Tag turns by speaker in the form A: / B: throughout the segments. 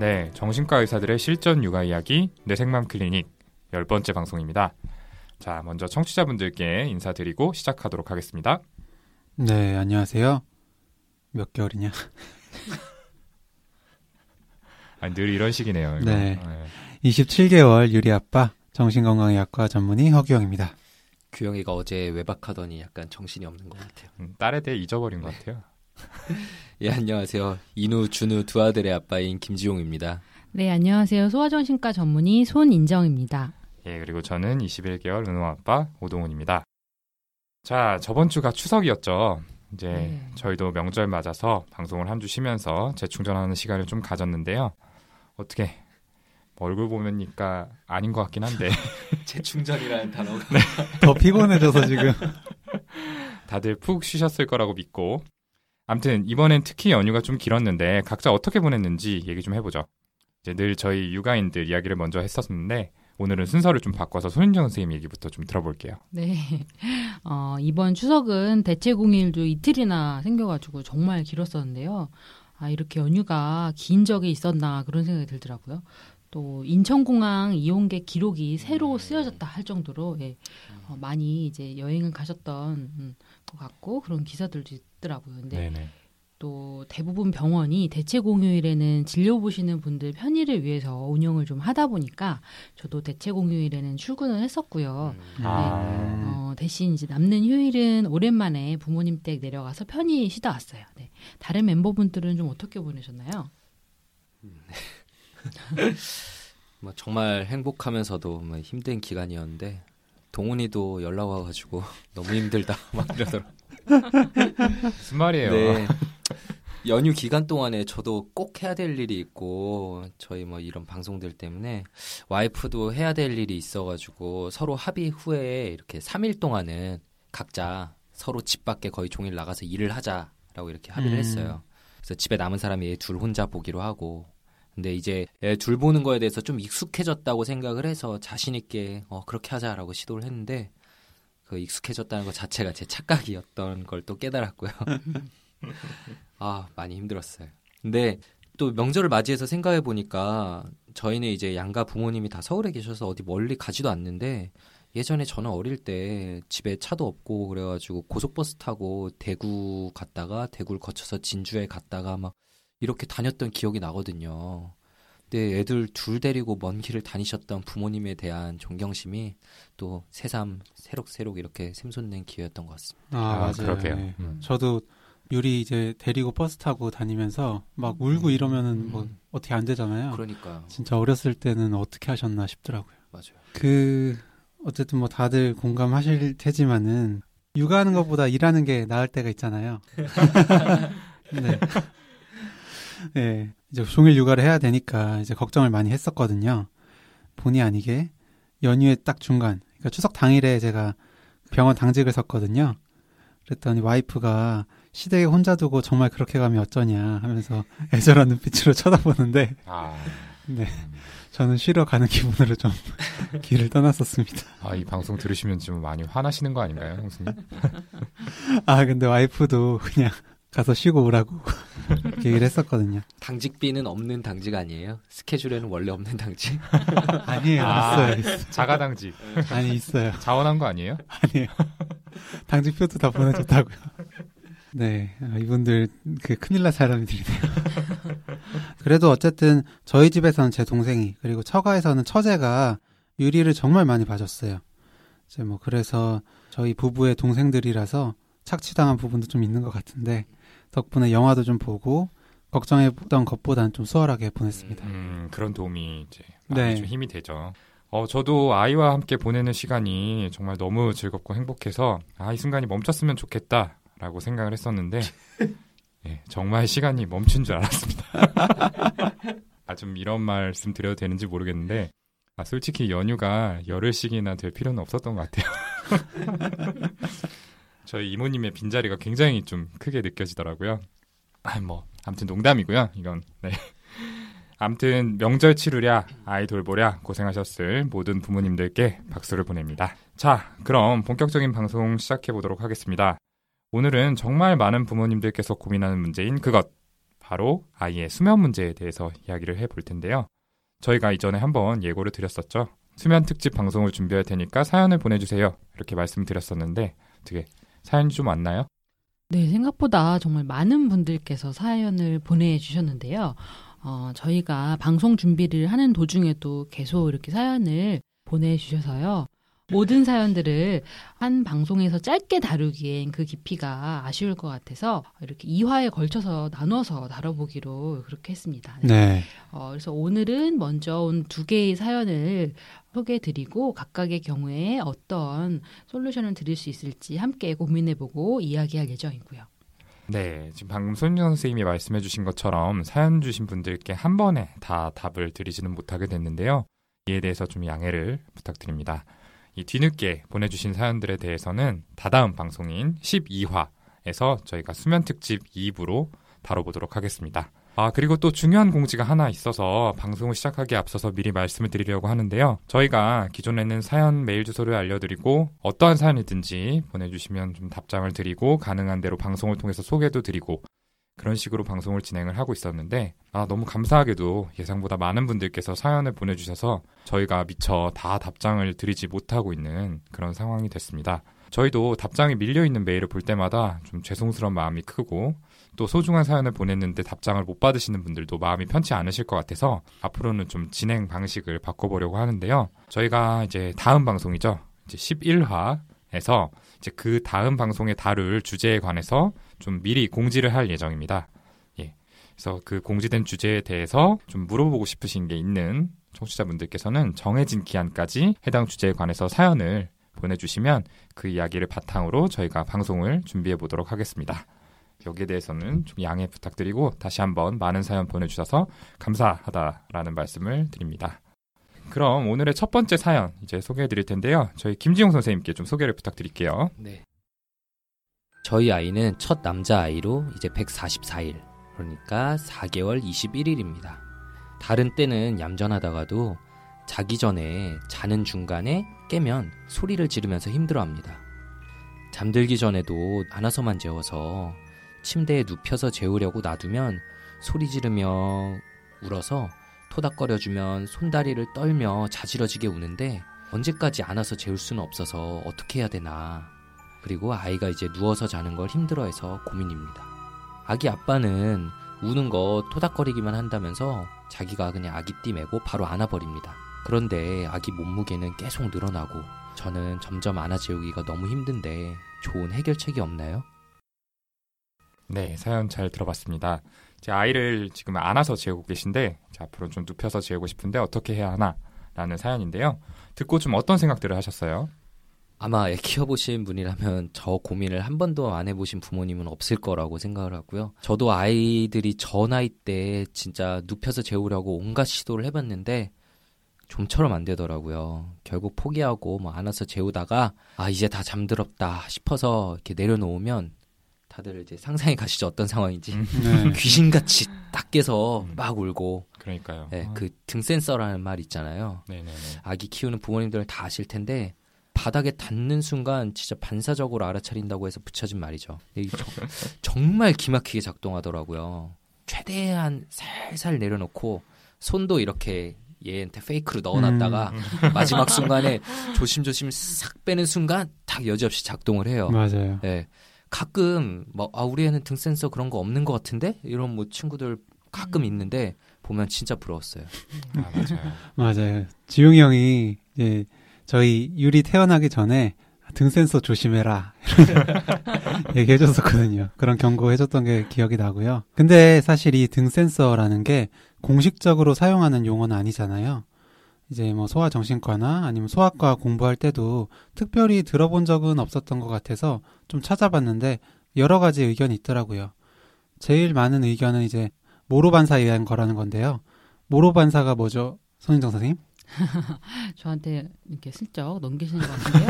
A: 네, 정신과 의사들의 실전 육아 이야기 뇌생맘 클리닉 열 번째 방송입니다. 자, 먼저 청취자분들께 인사드리고 시작하도록 하겠습니다.
B: 네, 안녕하세요. 몇 개월이냐?
A: 아니, 늘 이런 식이네요. 이거.
B: 네. 27개월 유리 아빠 정신건강의학과 전문의 허규영입니다.
C: 규영이가 어제 외박하더니 약간 정신이 없는 것 같아요.
A: 음, 딸에 대해 잊어버린 것 같아요.
C: 예, 안녕하세요. 인우, 준우 두 아들의 아빠인 김지용입니다.
D: 네, 안녕하세요. 소아정신과 전문의 손인정입니다.
A: 예, 그리고 저는 21개월 은호 아빠 오동훈입니다. 자, 저번 주가 추석이었죠. 이제
D: 네.
A: 저희도 명절 맞아서 방송을 한 주 쉬면서 재충전하는 시간을 좀 가졌는데요. 어떻게 뭐 얼굴 보면니까 아닌 것 같긴 한데
C: 재충전이라는 단어가.
B: 더 피곤해져서 지금.
A: 다들 푹 쉬셨을 거라고 믿고 아무튼 이번엔 특히 연휴가 좀 길었는데 각자 어떻게 보냈는지 얘기 좀 해보죠. 이제 늘 저희 육아인들 이야기를 먼저 했었는데 오늘은 순서를 좀 바꿔서 손인정 선생님 얘기부터 좀 들어볼게요.
D: 네. 어, 이번 추석은 대체 공휴일도 이틀이나 생겨가지고 정말 길었었는데요. 아, 이렇게 연휴가 긴 적이 있었나 그런 생각이 들더라고요. 또 인천공항 이용객 기록이 새로 쓰여졌다 할 정도로 예, 어, 많이 이제 여행을 가셨던 음, 것 같고 그런 기사들도 있더라고요. 근데
A: 네네.
D: 또 대부분 병원이 대체 공휴일에는 진료 보시는 분들 편의를 위해서 운영을 좀 하다 보니까 저도 대체 공휴일에는 출근을 했었고요.
A: 아.
D: 어, 대신 이제 남는 휴일은 오랜만에 부모님 댁 내려가서 편히 쉬다 왔어요. 네. 다른 멤버분들은 좀 어떻게 보내셨나요?
C: 뭐 정말 행복하면서도 뭐 힘든 기간이었는데 동훈이도 연락 와가지고 너무 힘들다 막 이러더라고.
A: 무슨 말이에요?
C: 네. 연휴 기간 동안에 저도 꼭 해야 될 일이 있고 저희 뭐 이런 방송들 때문에 와이프도 해야 될 일이 있어가지고 서로 합의 후에 이렇게 3일 동안은 각자 서로 집 밖에 거의 종일 나가서 일을 하자라고 이렇게 합의를
B: 음.
C: 했어요. 그래서 집에 남은 사람이 얘둘 혼자 보기로 하고 근데 이제 얘둘 보는 거에 대해서 좀 익숙해졌다고 생각을 해서 자신 있게 어 그렇게 하자라고 시도를 했는데 그 익숙해졌다는 것 자체가 제 착각이었던 걸 또 깨달았고요. 아, 많이 힘들었어요. 근데 또 명절을 맞이해서 생각해 보니까 저희는 이제 양가 부모님이 다 서울에 계셔서 어디 멀리 가지도 않는데 예전에 저는 어릴 때 집에 차도 없고 그래가지고 고속버스 타고 대구 갔다가 대구를 거쳐서 진주에 갔다가 막 이렇게 다녔던 기억이 나거든요. 근데 애들 둘 데리고 먼 길을 다니셨던 부모님에 대한 존경심이 또 새삼 새록새록 이렇게 샘솟는 기회였던 것 같습니다.
B: 아,
A: 아,
B: 맞아요.
A: 그러게요.
B: 네.
A: 음.
B: 저도 유리 이제 데리고 버스 타고 다니면서 막 울고 이러면은 뭐 어떻게 안 되잖아요.
C: 그러니까요.
B: 진짜 어렸을 때는 어떻게 하셨나 싶더라고요.
C: 맞아요.
B: 그 어쨌든 뭐 다들 공감하실 테지만은 육아하는 것보다 일하는 게 나을 때가 있잖아요. 네. 네. 이제 종일 육아를 해야 되니까 이제 걱정을 많이 했었거든요. 본의 아니게 연휴에 딱 중간, 그러니까 추석 당일에 제가 병원 당직을 섰거든요. 그랬더니 와이프가 시댁에 혼자 두고 정말 그렇게 가면 어쩌냐 하면서 애절한 눈빛으로 쳐다보는데
A: 아,
B: 네. 저는 쉬러 가는 기분으로 좀 길을 떠났었습니다.
A: 아, 이 방송 들으시면 좀 많이 화나시는 거 아닌가요, 형수님?
B: 아, 근데 와이프도 그냥 가서 쉬고 오라고 이렇게 얘기를 했었거든요.
C: 당직비는 없는 당직 아니에요? 스케줄에는 원래 없는 당직?
B: 아니에요.
A: 아.
B: 있어요. 있어요.
A: 자가 당직.
B: 아니, 있어요.
A: 자원한 거 아니에요?
B: 아니에요. 당직표도 다 보내줬다고요. 네, 아, 이분들 그 큰일 날 사람들이네요. 그래도 어쨌든 저희 집에서는 제 동생이 그리고 처가에서는 처제가 유리를 정말 많이 봐줬어요. 이제 뭐 그래서 저희 부부의 동생들이라서 착취당한 부분도 좀 있는 것 같은데 덕분에 영화도 좀 보고 걱정했던 것보다는 좀 수월하게 보냈습니다.
A: 음, 그런 도움이 이제
B: 네.
A: 좀 힘이 되죠. 어, 저도 아이와 함께 보내는 시간이 정말 너무 즐겁고 행복해서 아, 이 순간이 멈췄으면 좋겠다라고 생각을 했었는데 예, 정말 시간이 멈춘 줄 알았습니다. 아, 좀 이런 말씀 드려도 되는지 모르겠는데, 아, 솔직히 연휴가 열흘씩이나 될 필요는 없었던 것 같아요. 저희 이모님의 빈자리가 굉장히 좀 크게 느껴지더라고요. 아, 뭐, 아무튼 농담이고요. 이건, 네. 아무튼 명절 치르랴, 아이 돌보랴 고생하셨을 모든 부모님들께 박수를 보냅니다. 자, 그럼 본격적인 방송 시작해 보도록 하겠습니다. 오늘은 정말 많은 부모님들께서 고민하는 문제인 그것, 바로 아이의 수면 문제에 대해서 이야기를 해 볼 텐데요. 저희가 이전에 한번 예고를 드렸었죠. 수면 특집 방송을 준비할 테니까 사연을 보내주세요. 이렇게 말씀드렸었는데, 어떻게 사연이 좀 왔나요?
D: 네, 생각보다 정말 많은 분들께서 사연을 보내주셨는데요. 어, 저희가 방송 준비를 하는 도중에도 계속 이렇게 사연을 보내주셔서요. 모든 사연들을 한 방송에서 짧게 다루기엔 그 깊이가 아쉬울 것 같아서 이렇게 2화에 걸쳐서 나눠서 다뤄보기로 그렇게 했습니다. 네.
B: 네.
D: 어, 그래서 오늘은 먼저 온 두 개의 사연을 소개해드리고 각각의 경우에 어떤 솔루션을 드릴 수 있을지 함께 고민해보고 이야기할 예정이고요.
A: 네, 지금 방금 손윤 선생님이 말씀해 주신 것처럼 사연 주신 분들께 한 번에 다 답을 드리지는 못하게 됐는데요. 이에 대해서 좀 양해를 부탁드립니다. 이 뒤늦게 보내주신 사연들에 대해서는 다다음 방송인 12화에서 저희가 수면 특집 2부로 다뤄보도록 하겠습니다. 아, 그리고 또 중요한 공지가 하나 있어서 방송을 시작하기에 앞서서 미리 말씀을 드리려고 하는데요. 저희가 기존에는 사연 메일 주소를 알려드리고 어떠한 사연이든지 보내주시면 좀 답장을 드리고 가능한 대로 방송을 통해서 소개도 드리고 그런 식으로 방송을 진행을 하고 있었는데 아, 너무 감사하게도 예상보다 많은 분들께서 사연을 보내주셔서 저희가 미처 다 답장을 드리지 못하고 있는 그런 상황이 됐습니다. 저희도 답장이 밀려있는 메일을 볼 때마다 좀 죄송스러운 마음이 크고 또 소중한 사연을 보냈는데 답장을 못 받으시는 분들도 마음이 편치 않으실 것 같아서 앞으로는 좀 진행 방식을 바꿔보려고 하는데요. 저희가 이제 다음 방송이죠. 이제 11화 에서 이제 그 다음 방송에 다룰 주제에 관해서 좀 미리 공지를 할 예정입니다. 예. 그래서 그 공지된 주제에 대해서 좀 물어보고 싶으신 게 있는 청취자분들께서는 정해진 기한까지 해당 주제에 관해서 사연을 보내주시면 그 이야기를 바탕으로 저희가 방송을 준비해 보도록 하겠습니다. 여기에 대해서는 좀 양해 부탁드리고 다시 한번 많은 사연 보내주셔서 감사하다라는 말씀을 드립니다. 그럼 오늘의 첫 번째 사연 이제 소개해 드릴 텐데요. 저희 김지용 선생님께 좀 소개를 부탁드릴게요.
C: 네. 저희 아이는 첫 남자 아이로 이제 144일, 그러니까 4개월 21일입니다. 다른 때는 얌전하다가도 자기 전에 자는 중간에 깨면 소리를 지르면서 힘들어 합니다. 잠들기 전에도 안아서만 재워서 침대에 눕혀서 재우려고 놔두면 소리 지르며 울어서 토닥거려주면 손다리를 떨며 자지러지게 우는데 언제까지 안아서 재울 수는 없어서 어떻게 해야 되나. 그리고 아이가 이제 누워서 자는 걸 힘들어해서 고민입니다. 아기 아빠는 우는 거 토닥거리기만 한다면서 자기가 그냥 아기띠 메고 바로 안아버립니다. 그런데 아기 몸무게는 계속 늘어나고 저는 점점 안아 재우기가 너무 힘든데 좋은 해결책이 없나요?
A: 네, 사연 잘 들어봤습니다. 제 아이를 지금 안아서 재우고 계신데 앞으로 좀 눕혀서 재우고 싶은데 어떻게 해야 하나라는 사연인데요. 듣고 좀 어떤 생각들을 하셨어요?
C: 아마 애 키워보신 분이라면 저 고민을 한 번도 안 해보신 부모님은 없을 거라고 생각을 하고요. 저도 아이들이 저 나이 때 진짜 눕혀서 재우려고 온갖 시도를 해봤는데 좀처럼 안 되더라고요. 결국 포기하고 뭐 안아서 재우다가 아 이제 다 잠들었다 싶어서 이렇게 내려놓으면 다들 이제 상상이 가시죠 어떤 상황인지
B: 네.
C: 귀신같이 딱 깨서
A: 음.
C: 막 울고
A: 그러니까요.
C: 네,
A: 아,
C: 그 등 센서라는 말 있잖아요.
A: 네네네.
C: 아기 키우는 부모님들은 다 아실 텐데 바닥에 닿는 순간 진짜 반사적으로 알아차린다고 해서 붙여진 말이죠. 정- 정말 기막히게 작동하더라고요. 최대한 살살 내려놓고 손도 이렇게 얘한테 페이크로 넣어놨다가 마지막 순간에 조심조심 싹 빼는 순간 딱 여지없이 작동을 해요.
B: 맞아요.
C: 네. 가끔 뭐아 우리 애는 등 센서 그런 거 없는 것 같은데 이런 뭐 친구들 가끔 있는데 보면 진짜 부러웠어요.
A: 아, 맞아요.
B: 맞아요. 지용이 형이 이제 저희 유리 태어나기 전에 등 센서 조심해라 얘기해 줬었거든요. 그런 경고 해줬던 게 기억이 나고요. 근데 사실 이 등 센서라는 게 공식적으로 사용하는 용어는 아니잖아요. 이제 뭐 소아정신과나 아니면 소아과 공부할 때도 특별히 들어본 적은 없었던 것 같아서 좀 찾아봤는데 여러 가지 의견이 있더라고요. 제일 많은 의견은 이제 모로 반사에 의한 거라는 건데요. 모로 반사가 뭐죠? 손인정 선생님?
D: 저한테 이렇게 슬쩍 넘기시는 것 같은데요.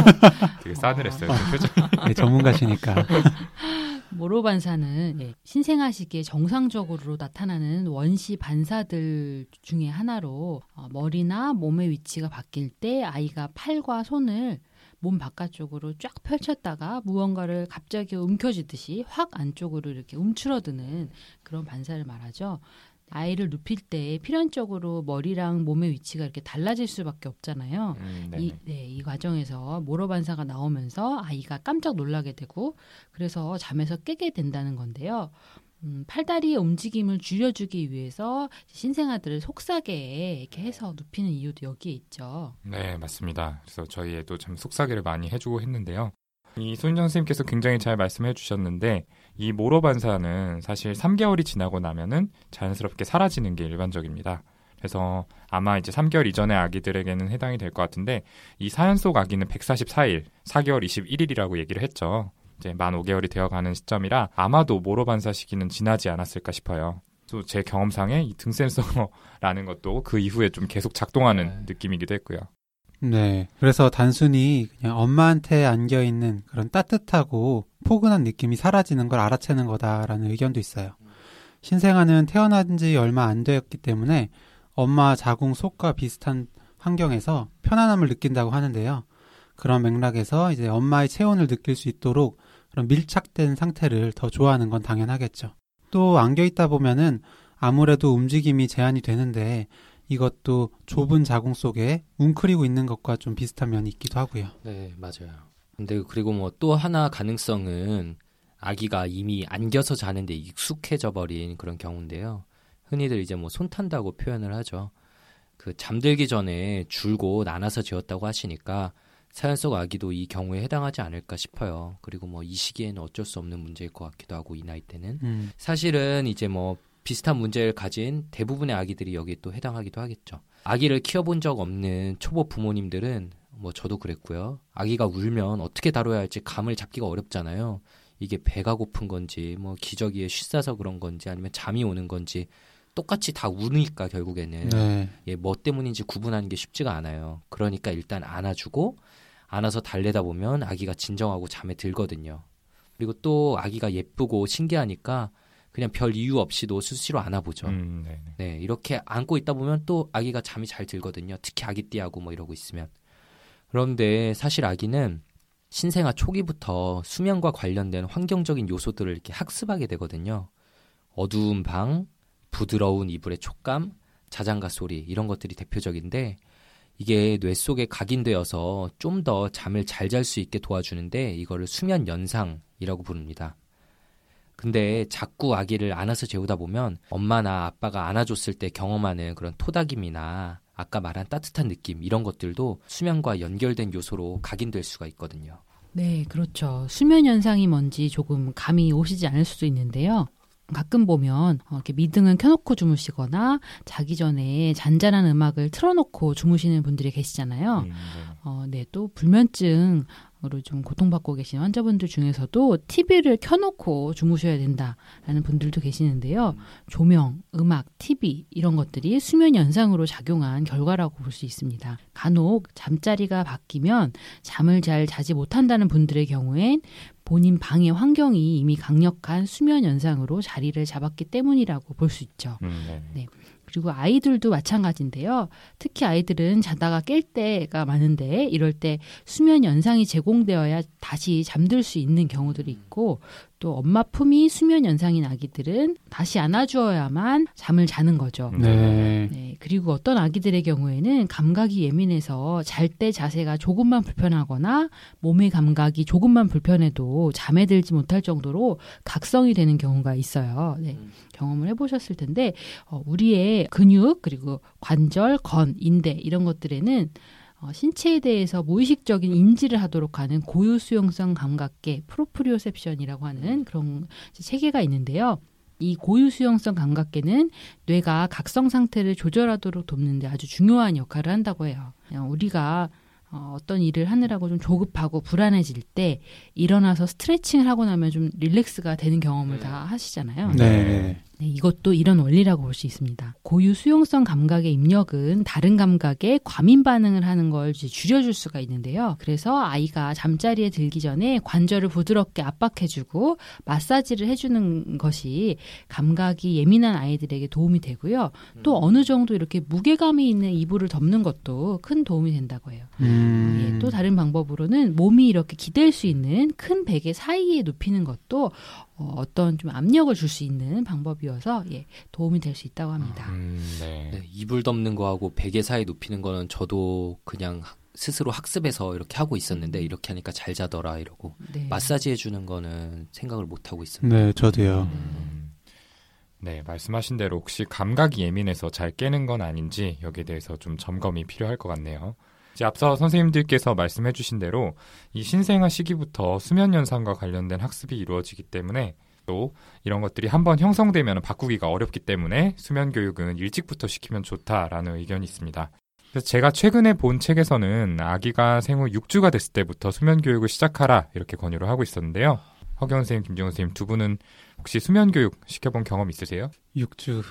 A: 되게 싸늘했어요.
D: 어.
A: 그 표정.
B: 네, 전문가시니까.
D: 모로 반사는 예, 신생아 시기에 정상적으로 나타나는 원시 반사들 중에 하나로 어, 머리나 몸의 위치가 바뀔 때 아이가 팔과 손을 몸 바깥쪽으로 쫙 펼쳤다가 무언가를 갑자기 움켜쥐듯이 확 안쪽으로 이렇게 움츠러드는 그런 반사를 말하죠. 아이를 눕힐 때 필연적으로 머리랑 몸의 위치가 이렇게 달라질 수밖에 없잖아요.
A: 음, 네.
D: 이, 네, 이 과정에서 모로 반사가 나오면서 아이가 깜짝 놀라게 되고 그래서 잠에서 깨게 된다는 건데요. 음, 팔다리의 움직임을 줄여주기 위해서 신생아들을 속삭에 이렇게 해서 눕히는 이유도 여기에 있죠.
A: 네, 맞습니다. 그래서 저희 애도 참 속삭이를 많이 해주고 했는데요. 이 손정 선생님께서 굉장히 잘 말씀해 주셨는데 이 모로 반사는 사실 3개월이 지나고 나면은 자연스럽게 사라지는 게 일반적입니다. 그래서 아마 이제 3개월 이전의 아기들에게는 해당이 될 것 같은데 이 사연 속 아기는 144일, 4개월 21일이라고 얘기를 했죠. 이제 만 5개월이 되어가는 시점이라 아마도 모로 반사 시기는 지나지 않았을까 싶어요. 또 제 경험상에 이 등 센서라는 것도 그 이후에 좀 계속 작동하는
C: 네.
A: 느낌이기도 했고요.
B: 네. 그래서 단순히 그냥 엄마한테 안겨 있는 그런 따뜻하고 포근한 느낌이 사라지는 걸 알아채는 거다라는 의견도 있어요. 신생아는 태어난 지 얼마 안 되었기 때문에 엄마 자궁 속과 비슷한 환경에서 편안함을 느낀다고 하는데요. 그런 맥락에서 이제 엄마의 체온을 느낄 수 있도록 그런 밀착된 상태를 더 좋아하는 건 당연하겠죠. 또 안겨 있다 보면은 아무래도 움직임이 제한이 되는데 이것도 좁은 자궁 속에 웅크리고 있는 것과 좀 비슷한 면이 있기도 하고요.
C: 네, 맞아요. 근데 그리고 뭐 또 하나 가능성은 아기가 이미 안겨서 자는데 익숙해져 버린 그런 경우인데요. 흔히들 이제 뭐 손 탄다고 표현을 하죠. 그 잠들기 전에 줄곧 안아서 재웠다고 하시니까 사연 속 아기도 이 경우에 해당하지 않을까 싶어요. 그리고 뭐 이 시기에는 어쩔 수 없는 문제일 것 같기도 하고 이 나이 때는
B: 음,
C: 사실은 이제 뭐 비슷한 문제를 가진 대부분의 아기들이 여기에 또 해당하기도 하겠죠. 아기를 키워본 적 없는 초보 부모님들은 뭐 저도 그랬고요. 아기가 울면 어떻게 다뤄야 할지 감을 잡기가 어렵잖아요. 이게 배가 고픈 건지 뭐 기저귀에 쉬싸서 그런 건지 아니면 잠이 오는 건지 똑같이 다 우니까 결국에는
B: 네.
C: 예, 뭐 때문인지 구분하는 게 쉽지가 않아요. 그러니까 일단 안아주고 안아서 달래다 보면 아기가 진정하고 잠에 들거든요. 그리고 또 아기가 예쁘고 신기하니까 그냥 별 이유 없이도 수시로 안아보죠.
A: 음, 네, 네.
C: 네, 이렇게 안고 있다 보면 또 아기가 잠이 잘 들거든요. 특히 아기 띠하고 뭐 이러고 있으면. 그런데 사실 아기는 신생아 초기부터 수면과 관련된 환경적인 요소들을 이렇게 학습하게 되거든요. 어두운 방, 부드러운 이불의 촉감, 자장가 소리 이런 것들이 대표적인데 이게 뇌 속에 각인되어서 좀 더 잠을 잘 잘 수 있게 도와주는데 이거를 수면 연상이라고 부릅니다. 근데 자꾸 아기를 안아서 재우다 보면 엄마나 아빠가 안아줬을 때 경험하는 그런 토닥임이나 아까 말한 따뜻한 느낌 이런 것들도 수면과 연결된 요소로 각인될 수가 있거든요.
D: 네, 그렇죠. 수면 현상이 뭔지 조금 감이 오시지 않을 수도 있는데요. 가끔 보면 어, 이렇게 미등을 켜놓고 주무시거나 자기 전에 잔잔한 음악을 틀어놓고 주무시는 분들이 계시잖아요.
A: 음, 네.
D: 어, 네, 또 불면증 으로 좀 고통받고 계신 환자분들 중에서도 TV를 켜놓고 주무셔야 된다라는 분들도 계시는데요. 조명, 음악, TV 이런 것들이 수면 연상으로 작용한 결과라고 볼 수 있습니다. 간혹 잠자리가 바뀌면 잠을 잘 자지 못한다는 분들의 경우엔 본인 방의 환경이 이미 강력한 수면 연상으로 자리를 잡았기 때문이라고 볼 수 있죠.
A: 음, 네, 네.
D: 그리고 아이들도 마찬가지인데요. 특히 아이들은 자다가 깰 때가 많은데 이럴 때 수면 연상이 제공되어야 다시 잠들 수 있는 경우들이 있고 또 엄마 품이 수면 연상인 아기들은 다시 안아주어야만 잠을 자는 거죠.
A: 음.
B: 네.
D: 네, 그리고 어떤 아기들의 경우에는 감각이 예민해서 잘 때 자세가 조금만 불편하거나 몸의 감각이 조금만 불편해도 잠에 들지 못할 정도로 각성이 되는 경우가 있어요. 네, 경험을 해보셨을 텐데 어, 우리의 근육 그리고 관절, 건, 인대 이런 것들에는 어, 신체에 대해서 무의식적인 인지를 하도록 하는 고유 수용성 감각계 proprioception이라고 하는 그런 체계가 있는데요. 이 고유 수용성 감각계는 뇌가 각성 상태를 조절하도록 돕는데 아주 중요한 역할을 한다고 해요. 그냥 우리가 어, 어떤 일을 하느라고 좀 조급하고 불안해질 때 일어나서 스트레칭을 하고 나면 좀 릴렉스가 되는 경험을 다 하시잖아요.
B: 네.
D: 네, 이것도 이런 원리라고 볼 수 있습니다. 고유 수용성 감각의 입력은 다른 감각에 과민 반응을 하는 걸 이제 줄여줄 수가 있는데요. 그래서 아이가 잠자리에 들기 전에 관절을 부드럽게 압박해주고 마사지를 해주는 것이 감각이 예민한 아이들에게 도움이 되고요. 또 어느 정도 이렇게 무게감이 있는 이불을 덮는 것도 큰 도움이 된다고 해요.
B: 음.
D: 예, 또 다른 방법으로는 몸이 이렇게 기댈 수 있는 큰 베개 사이에 눕히는 것도 어, 어떤 좀 압력을 줄 수 있는 방법이어서 예, 도움이 될 수 있다고 합니다.
A: 음, 네.
C: 네, 이불 덮는 거하고 베개 사이 눕히는 거는 저도 그냥 학- 스스로 학습해서 이렇게 하고 있었는데 이렇게 하니까 잘 자더라 이러고
D: 네.
C: 마사지 해주는 거는 생각을 못 하고 있습니다.
B: 네, 저도요.
A: 음, 네, 말씀하신 대로 혹시 감각이 예민해서 잘 깨는 건 아닌지 여기에 대해서 좀 점검이 필요할 것 같네요. 이제 앞서 선생님들께서 말씀해 주신 대로 이 신생아 시기부터 수면 현상과 관련된 학습이 이루어지기 때문에 또 이런 것들이 한번 형성되면 바꾸기가 어렵기 때문에 수면 교육은 일찍부터 시키면 좋다라는 의견이 있습니다. 그래서 제가 최근에 본 책에서는 아기가 생후 6주가 됐을 때부터 수면 교육을 시작하라 이렇게 권유를 하고 있었는데요. 허경 선생님, 김정은 선생님 두 분은 혹시 수면 교육 시켜본 경험 있으세요?
B: 6주.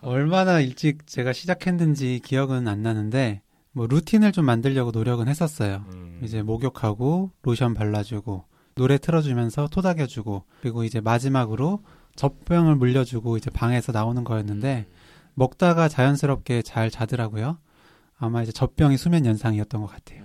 B: 얼마나 일찍 제가 시작했는지 기억은 안 나는데, 뭐, 루틴을 좀 만들려고 노력은 했었어요.
A: 음,
B: 이제 목욕하고, 로션 발라주고, 노래 틀어주면서 토닥여주고, 그리고 이제 마지막으로 젖병을 물려주고, 이제 방에서 나오는 거였는데, 먹다가 자연스럽게 잘 자더라고요. 아마 이제 젖병이 수면 연상이었던 것 같아요.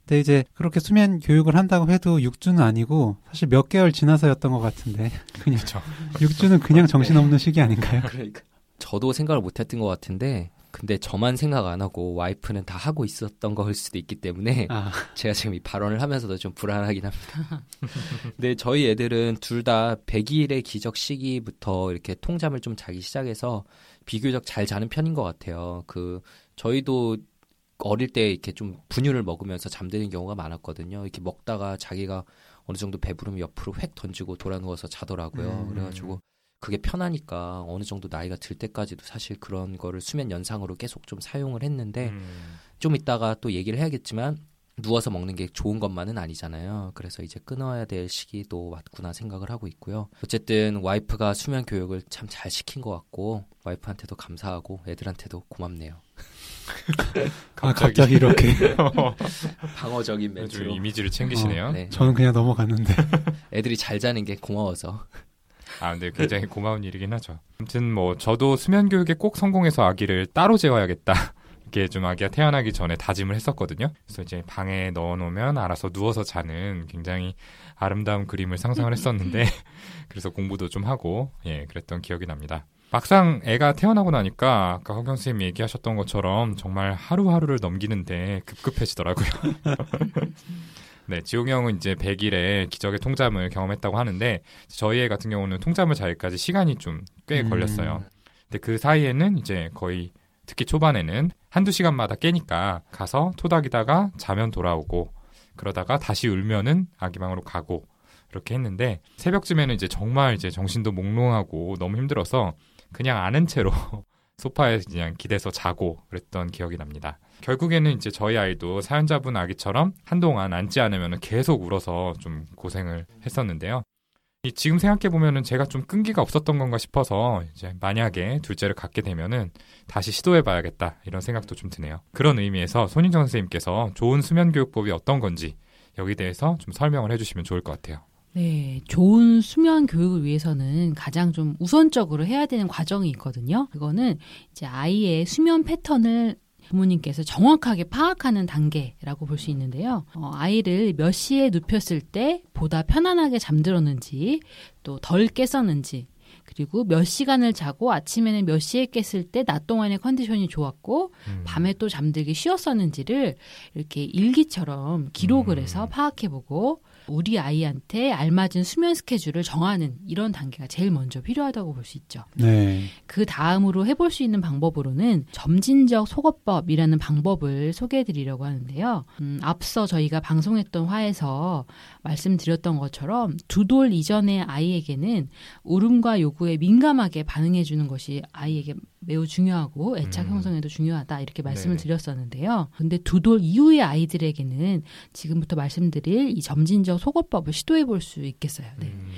B: 근데 이제 그렇게 수면 교육을 한다고 해도 6주는 아니고, 사실 몇 개월 지나서였던 것 같은데, 그냥
A: 그렇죠.
B: 6주는 그냥 정신없는 시기 아닌가요?
C: 그러니까 저도 생각을 못했던 것 같은데 근데 저만 생각 안 하고 와이프는 다 하고 있었던 거일 수도 있기 때문에
B: 아,
C: 제가 지금 이 발언을 하면서도 좀 불안하긴 합니다. 근데 저희 애들은 둘 다 100일의 기적 시기부터 이렇게 통잠을 좀 자기 시작해서 비교적 잘 자는 편인 것 같아요. 그 저희도 어릴 때 이렇게 좀 분유를 먹으면서 잠드는 경우가 많았거든요. 이렇게 먹다가 자기가 어느 정도 배부르면 옆으로 획 던지고 돌아 누워서 자더라고요.
A: 음.
C: 그래가지고 그게 편하니까 어느 정도 나이가 들 때까지도 사실 그런 거를 수면 연상으로 계속 좀 사용을 했는데
A: 음,
C: 좀 이따가 또 얘기를 해야겠지만 누워서 먹는 게 좋은 것만은 아니잖아요. 그래서 이제 끊어야 될 시기도 왔구나 생각을 하고 있고요. 어쨌든 와이프가 수면 교육을 참 잘 시킨 것 같고 와이프한테도 감사하고 애들한테도 고맙네요.
B: 아, 갑자기 이렇게.
C: 방어적인
A: 좀
C: 멘트로
A: 이미지를 챙기시네요.
C: 어, 네.
B: 저는 그냥 넘어갔는데.
C: 애들이 잘 자는 게 고마워서
A: 아, 근데 굉장히 고마운 일이긴 하죠. 아무튼 뭐 저도 수면 교육에 꼭 성공해서 아기를 따로 재워야겠다. 이렇게 좀 아기가 태어나기 전에 다짐을 했었거든요. 그래서 이제 방에 넣어놓으면 알아서 누워서 자는 굉장히 아름다운 그림을 상상을 했었는데 그래서 공부도 좀 하고 예 그랬던 기억이 납니다. 막상 애가 태어나고 나니까 아까 허경 선생님이 얘기하셨던 것처럼 정말 하루하루를 넘기는데 급급해지더라고요. 네, 지용이 형은 이제 100일에 기적의 통잠을 경험했다고 하는데 저희 애 같은 경우는 통잠을 자기까지 시간이 좀꽤
B: 음.
A: 걸렸어요. 근데 그 사이에는 이제 거의 특히 초반에는 한두 시간마다 깨니까 가서 토닥이다가 자면 돌아오고 그러다가 다시 울면은 아기방으로 가고 이렇게 했는데 새벽쯤에는 이제 정말 이제 정신도 몽롱하고 너무 힘들어서 그냥 아는 채로 소파에 그냥 기대서 자고 그랬던 기억이 납니다. 결국에는 이제 저희 아이도 사연자분 아기처럼 한동안 앉지 않으면 계속 울어서 좀 고생을 했었는데요. 이 지금 생각해 보면은 제가 좀 끈기가 없었던 건가 싶어서 이제 만약에 둘째를 갖게 되면은 다시 시도해 봐야겠다 이런 생각도 좀 드네요. 그런 의미에서 손인정 선생님께서 좋은 수면 교육법이 어떤 건지 여기 대해서 좀 설명을 해주시면 좋을 것 같아요.
D: 네, 좋은 수면 교육을 위해서는 가장 좀 우선적으로 해야 되는 과정이 있거든요. 그거는 이제 아이의 수면 패턴을 부모님께서 정확하게 파악하는 단계라고 볼 수 있는데요. 어, 아이를 몇 시에 눕혔을 때 보다 편안하게 잠들었는지 또 덜 깼었는지 그리고 몇 시간을 자고 아침에는 몇 시에 깼을 때 낮 동안의 컨디션이 좋았고
A: 음.
D: 밤에 또 잠들기 쉬웠었는지를 이렇게 일기처럼 기록을
A: 음.
D: 해서 파악해보고 우리 아이한테 알맞은 수면 스케줄을 정하는 이런 단계가 제일 먼저 필요하다고 볼 수 있죠.
B: 네.
D: 그 다음으로 해볼 수 있는 방법으로는 점진적 속어법이라는 방법을 소개해드리려고 하는데요. 음, 앞서 저희가 방송했던 화에서 말씀드렸던 것처럼 두 돌 이전의 아이에게는 울음과 요구에 민감하게 반응해 주는 것이 아이에게 매우 중요하고 애착
A: 음.
D: 형성에도 중요하다 이렇게 말씀을
A: 네네.
D: 드렸었는데요. 근데 두 돌 이후의 아이들에게는 지금부터 말씀드릴 이 점진적 속어법을 시도해 볼 수 있겠어요. 네.
A: 음,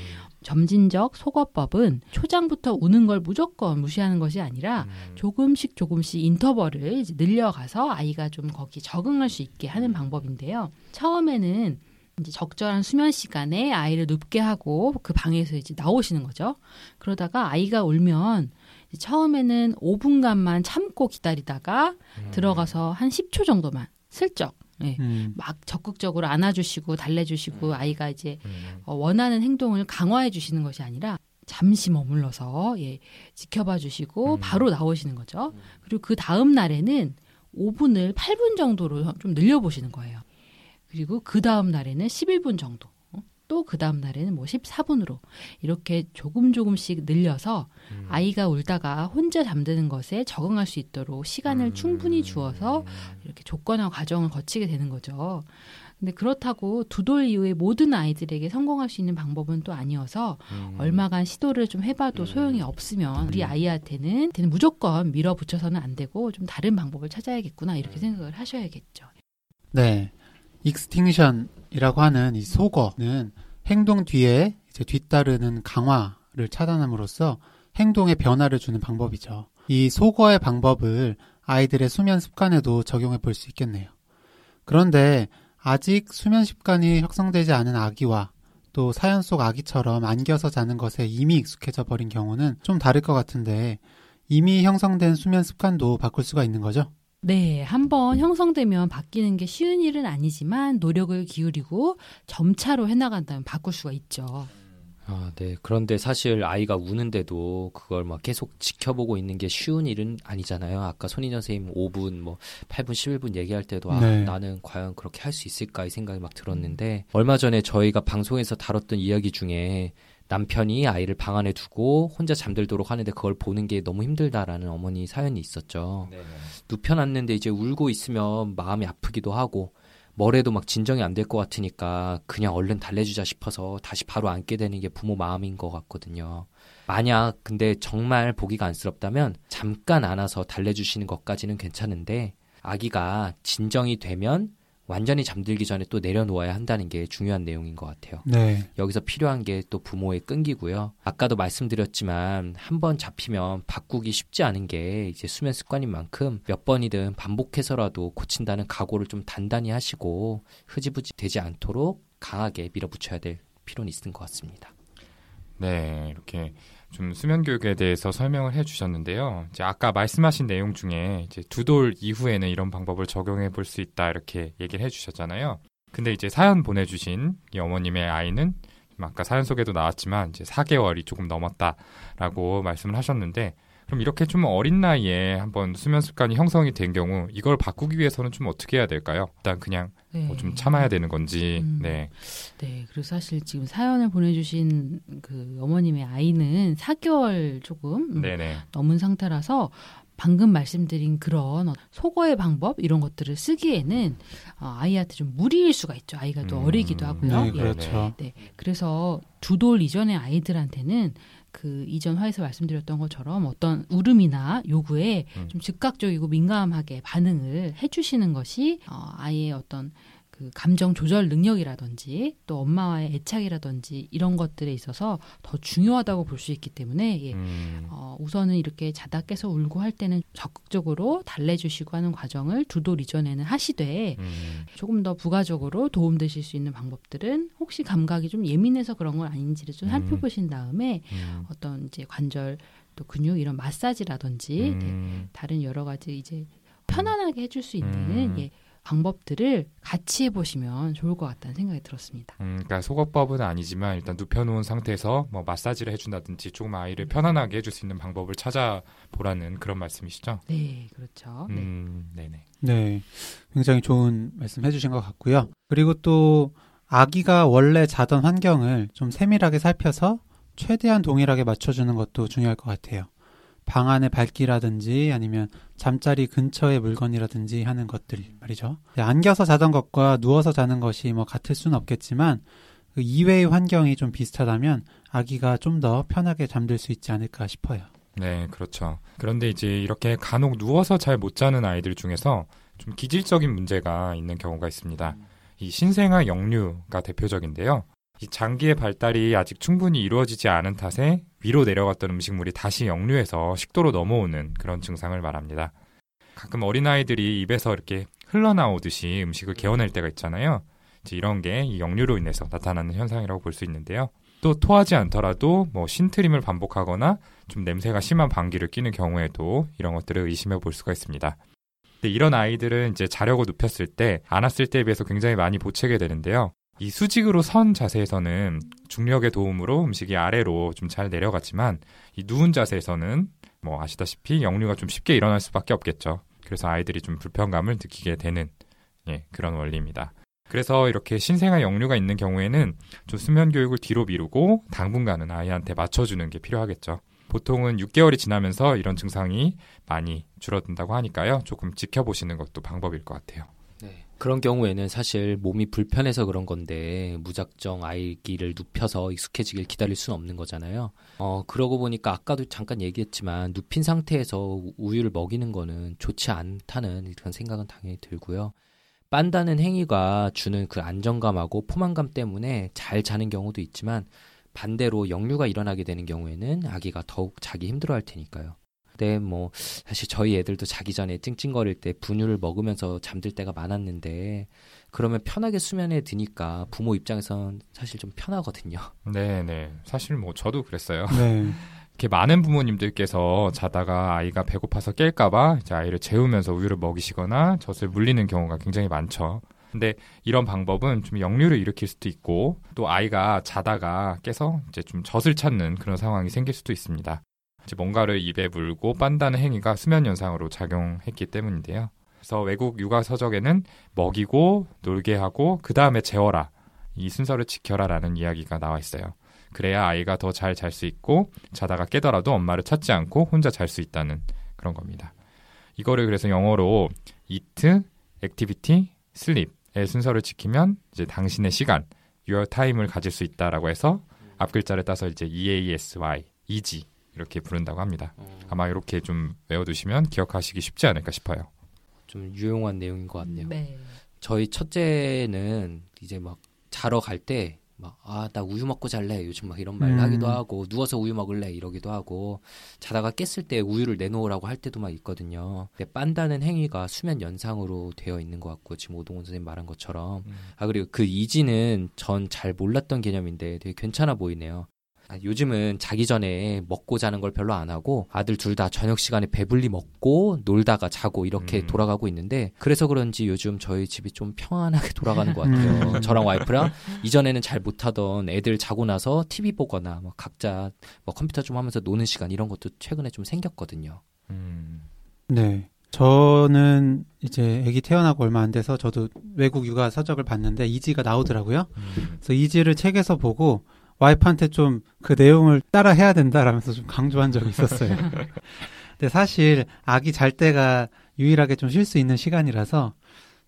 D: 점진적 속어법은 초장부터 우는 걸 무조건 무시하는 것이 아니라
A: 음,
D: 조금씩 조금씩 인터벌을 늘려가서 아이가 좀 거기 적응할 수 있게 하는 방법인데요. 처음에는 이제 적절한 수면 시간에 아이를 눕게 하고 그 방에서 이제 나오시는 거죠. 그러다가 아이가 울면 처음에는 5분간만 참고 기다리다가
A: 음.
D: 들어가서 한 10초 정도만 슬쩍 예,
B: 음.
D: 막 적극적으로 안아주시고 달래주시고 아이가 이제
A: 음,
D: 어, 원하는 행동을 강화해 주시는 것이 아니라 잠시 머물러서 예, 지켜봐 주시고
A: 음.
D: 바로 나오시는 거죠. 그리고 그 다음 날에는 5분을 8분 정도로 좀 늘려보시는 거예요. 그리고 그 다음 날에는 11분 정도. 또 그 다음 날에는 뭐 14분으로 이렇게 조금 조금씩 늘려서
A: 음.
D: 아이가 울다가 혼자 잠드는 것에 적응할 수 있도록 시간을
A: 음.
D: 충분히 주어서 이렇게 조건화 과정을 거치게 되는 거죠. 근데 그렇다고 두 돌 이후에 모든 아이들에게 성공할 수 있는 방법은 또 아니어서
A: 음.
D: 얼마간 시도를 좀 해봐도 소용이 없으면 우리 아이한테는 걔는 무조건 밀어붙여서는 안 되고 좀 다른 방법을 찾아야겠구나 이렇게 생각을 하셔야겠죠.
B: 네. extinction이라고 하는 이 소거는 행동 뒤에 이제 뒤따르는 강화를 차단함으로써 행동에 변화를 주는 방법이죠. 이 소거의 방법을 아이들의 수면 습관에도 적용해 볼 수 있겠네요. 그런데 아직 수면 습관이 형성되지 않은 아기와 또 사연 속 아기처럼 안겨서 자는 것에 이미 익숙해져 버린 경우는 좀 다를 것 같은데 이미 형성된 수면 습관도 바꿀 수가 있는 거죠?
D: 네, 한번 형성되면 바뀌는 게 쉬운 일은 아니지만 노력을 기울이고 점차로 해나간다면 바꿀 수가 있죠.
C: 아, 네. 그런데 사실 아이가 우는데도 그걸 막 계속 지켜보고 있는 게 쉬운 일은 아니잖아요. 아까 손인현 선생님 5분, 뭐 8분, 11분 얘기할 때도 아,
B: 네.
C: 나는 과연 그렇게 할 수 있을까 이 생각이 막 들었는데 얼마 전에 저희가 방송에서 다뤘던 이야기 중에 남편이 아이를 방 안에 두고 혼자 잠들도록 하는데 그걸 보는 게 너무 힘들다라는 어머니 사연이 있었죠. 눕혀놨는데 이제 울고 있으면 마음이 아프기도 하고 뭐래도 막 진정이 안 될 것 같으니까 그냥 얼른 달래주자 싶어서 다시 바로 안게 되는 게 부모 마음인 것 같거든요. 만약 근데 정말 보기가 안쓰럽다면 잠깐 안아서 달래주시는 것까지는 괜찮은데 아기가 진정이 되면 완전히 잠들기 전에 또 내려놓아야 한다는 게 중요한 내용인 것 같아요.
B: 네.
C: 여기서 필요한 게 또 부모의 끈기고요. 아까도 말씀드렸지만 한 번 잡히면 바꾸기 쉽지 않은 게 이제 수면 습관인 만큼 몇 번이든 반복해서라도 고친다는 각오를 좀 단단히 하시고 흐지부지 되지 않도록 강하게 밀어붙여야 될 필요는 있는 것 같습니다.
A: 네, 이렇게 좀 수면 교육에 대해서 설명을 해주셨는데요. 이제 아까 말씀하신 내용 중에 이제 두 돌 이후에는 이런 방법을 적용해 볼 수 있다 이렇게 얘기를 해주셨잖아요. 근데 이제 사연 보내주신 이 어머님의 아이는 좀 아까 사연 속에도 나왔지만 이제 4개월이 조금 넘었다라고 말씀을 하셨는데 그럼 이렇게 좀 어린 나이에 한번 수면 습관이 형성이 된 경우 이걸 바꾸기 위해서는 좀 어떻게 해야 될까요? 일단 그냥
D: 네.
A: 뭐 좀 참아야 되는 건지,
D: 음.
A: 네,
D: 네, 그리고 사실 지금 사연을 보내주신 그 어머님의 아이는 4개월 조금 음,
A: 네네,
D: 넘은 상태라서 방금 말씀드린 그런 어- 속어의 방법 이런 것들을 쓰기에는 어, 아이한테 좀 무리일 수가 있죠. 아이가 또
A: 음.
D: 어리기도 하고요.
B: 네,
D: 예.
B: 그렇죠.
D: 네, 그래서 두 돌 이전의 아이들한테는 그 이전 화에서 말씀드렸던 것처럼 어떤 울음이나 요구에
A: 음.
D: 좀 즉각적이고 민감하게 반응을 해주시는 것이 어, 아이의 어떤 그 감정 조절 능력이라든지 또 엄마와의 애착이라든지 이런 것들에 있어서 더 중요하다고 볼 수 있기 때문에 예,
A: 음,
D: 어, 우선은 이렇게 자다 깨서 울고 할 때는 적극적으로 달래주시고 하는 과정을 두 돌 이전에는 하시되
A: 음,
D: 조금 더 부가적으로 도움되실 수 있는 방법들은 혹시 감각이 좀 예민해서 그런 건 아닌지를 좀
A: 음.
D: 살펴보신 다음에
A: 음,
D: 어떤 이제 관절 또 근육 이런 마사지라든지 네,
A: 음.
D: 다른 여러 가지 이제 편안하게 해줄 수 있는
A: 음.
D: 예, 방법들을 같이 해보시면 좋을 것 같다는 생각이 들었습니다.
A: 음, 그러니까 속어법은 아니지만 일단 눕혀놓은 상태에서 뭐 마사지를 해준다든지 조금 아이를 편안하게 해줄 수 있는 방법을 찾아보라는 그런 말씀이시죠?
D: 네, 그렇죠. 네.
A: 음, 네네.
B: 네. 굉장히 좋은 말씀 해주신 것 같고요. 그리고 또 아기가 원래 자던 환경을 좀 세밀하게 살펴서 최대한 동일하게 맞춰주는 것도 중요할 것 같아요. 방 안의 밝기라든지 아니면 잠자리 근처의 물건이라든지 하는 것들 말이죠. 네, 안겨서 자던 것과 누워서 자는 것이 뭐 같을 수는 없겠지만 그 이외의 환경이 좀 비슷하다면 아기가 좀 더 편하게 잠들 수 있지 않을까 싶어요.
A: 네, 그렇죠. 그런데 이제 이렇게 간혹 누워서 잘 못 자는 아이들 중에서 좀 기질적인 문제가 있는 경우가 있습니다. 이 신생아 역류가 대표적인데요. 이 장기의 발달이 아직 충분히 이루어지지 않은 탓에 위로 내려갔던 음식물이 다시 역류해서 식도로 넘어오는 그런 증상을 말합니다. 가끔 어린아이들이 입에서 이렇게 흘러나오듯이 음식을 개어낼 때가 있잖아요. 이런 게 이 역류로 인해서 나타나는 현상이라고 볼 수 있는데요. 또 토하지 않더라도 뭐 신트림을 반복하거나 좀 냄새가 심한 방귀를 뀌는 경우에도 이런 것들을 의심해 볼 수가 있습니다. 근데 이런 아이들은 이제 자려고 눕혔을 때 안았을 때에 비해서 굉장히 많이 보채게 되는데요. 이 수직으로 선 자세에서는 중력의 도움으로 음식이 아래로 좀 잘 내려갔지만 이 누운 자세에서는 뭐 아시다시피 역류가 좀 쉽게 일어날 수밖에 없겠죠. 그래서 아이들이 좀 불편감을 느끼게 되는 예, 그런 원리입니다. 그래서 이렇게 신생아 역류가 있는 경우에는 좀 수면 교육을 뒤로 미루고 당분간은 아이한테 맞춰주는 게 필요하겠죠. 보통은 6개월이 지나면서 이런 증상이 많이 줄어든다고 하니까요. 조금 지켜보시는 것도 방법일 것 같아요.
C: 네. 그런 경우에는 사실 몸이 불편해서 그런 건데 무작정 아이기를 눕혀서 익숙해지길 기다릴 수는 없는 거잖아요. 어 그러고 보니까 아까도 잠깐 얘기했지만 눕힌 상태에서 우유를 먹이는 거는 좋지 않다는 그런 생각은 당연히 들고요. 빤다는 행위가 주는 그 안정감하고 포만감 때문에 잘 자는 경우도 있지만 반대로 역류가 일어나게 되는 경우에는 아기가 더욱 자기 힘들어할 테니까요. 근데 뭐 사실 저희 애들도 자기 전에 찡찡거릴 때 분유를 먹으면서 잠들 때가 많았는데 그러면 편하게 수면에 드니까 부모 입장에선 사실 좀 편하거든요.
A: 네, 네. 사실 뭐 저도 그랬어요.
B: 네.
A: 이렇게 많은 부모님들께서 자다가 아이가 배고파서 깰까봐 이제 아이를 재우면서 우유를 먹이시거나 젖을 물리는 경우가 굉장히 많죠. 근데 이런 방법은 좀 역류를 일으킬 수도 있고 또 아이가 자다가 깨서 이제 좀 젖을 찾는 그런 상황이 생길 수도 있습니다. 뭔가를 입에 물고 빤다는 행위가 수면 현상으로 작용했기 때문인데요. 그래서 외국 육아 서적에는 먹이고 놀게 하고 그 다음에 재워라 이 순서를 지켜라라는 이야기가 나와 있어요. 그래야 아이가 더 잘 잘 수 있고 자다가 깨더라도 엄마를 찾지 않고 혼자 잘 수 있다는 그런 겁니다. 이거를 그래서 영어로 eat, activity, sleep의 순서를 지키면 이제 당신의 시간, your time을 가질 수 있다라고 해서 앞 글자를 따서 이제 EASY, easy 이렇게 부른다고 합니다. 아마 이렇게 좀 외워두시면 기억하시기 쉽지 않을까 싶어요.
C: 좀 유용한 내용인 것 같네요.
D: 네.
C: 저희 첫째는 이제 막 자러 갈 때 막 아 나 우유 먹고 잘래 요즘 막 이런 말
B: 음.
C: 하기도 하고 누워서 우유 먹을래 이러기도 하고 자다가 깼을 때 우유를 내놓으라고 할 때도 막 있거든요. 근데 빤다는 행위가 수면 연상으로 되어 있는 것 같고 지금 오동훈 선생님 말한 것처럼 아 그리고 그 이지는 전 잘 몰랐던 개념인데 되게 괜찮아 보이네요. 아, 요즘은 자기 전에 먹고 자는 걸 별로 안 하고 아들 둘 다 저녁 시간에 배불리 먹고 놀다가 자고 이렇게
A: 음.
C: 돌아가고 있는데 그래서 그런지 요즘 저희 집이 좀 평안하게 돌아가는 것 같아요.
B: 음.
C: 저랑 와이프랑 이전에는 잘 못하던 애들 자고 나서 TV 보거나 뭐 각자 뭐 컴퓨터 좀 하면서 노는 시간 이런 것도 최근에 좀 생겼거든요.
A: 음,
B: 네. 저는 이제 아기 태어나고 얼마 안 돼서 저도 외국 육아 서적을 봤는데 이지가 나오더라고요.
A: 음,
B: 그래서 이지를 책에서 보고 와이프한테 좀 그 내용을 따라 해야 된다라면서 좀 강조한 적이 있었어요. 근데 사실 아기 잘 때가 유일하게 좀 쉴 수 있는 시간이라서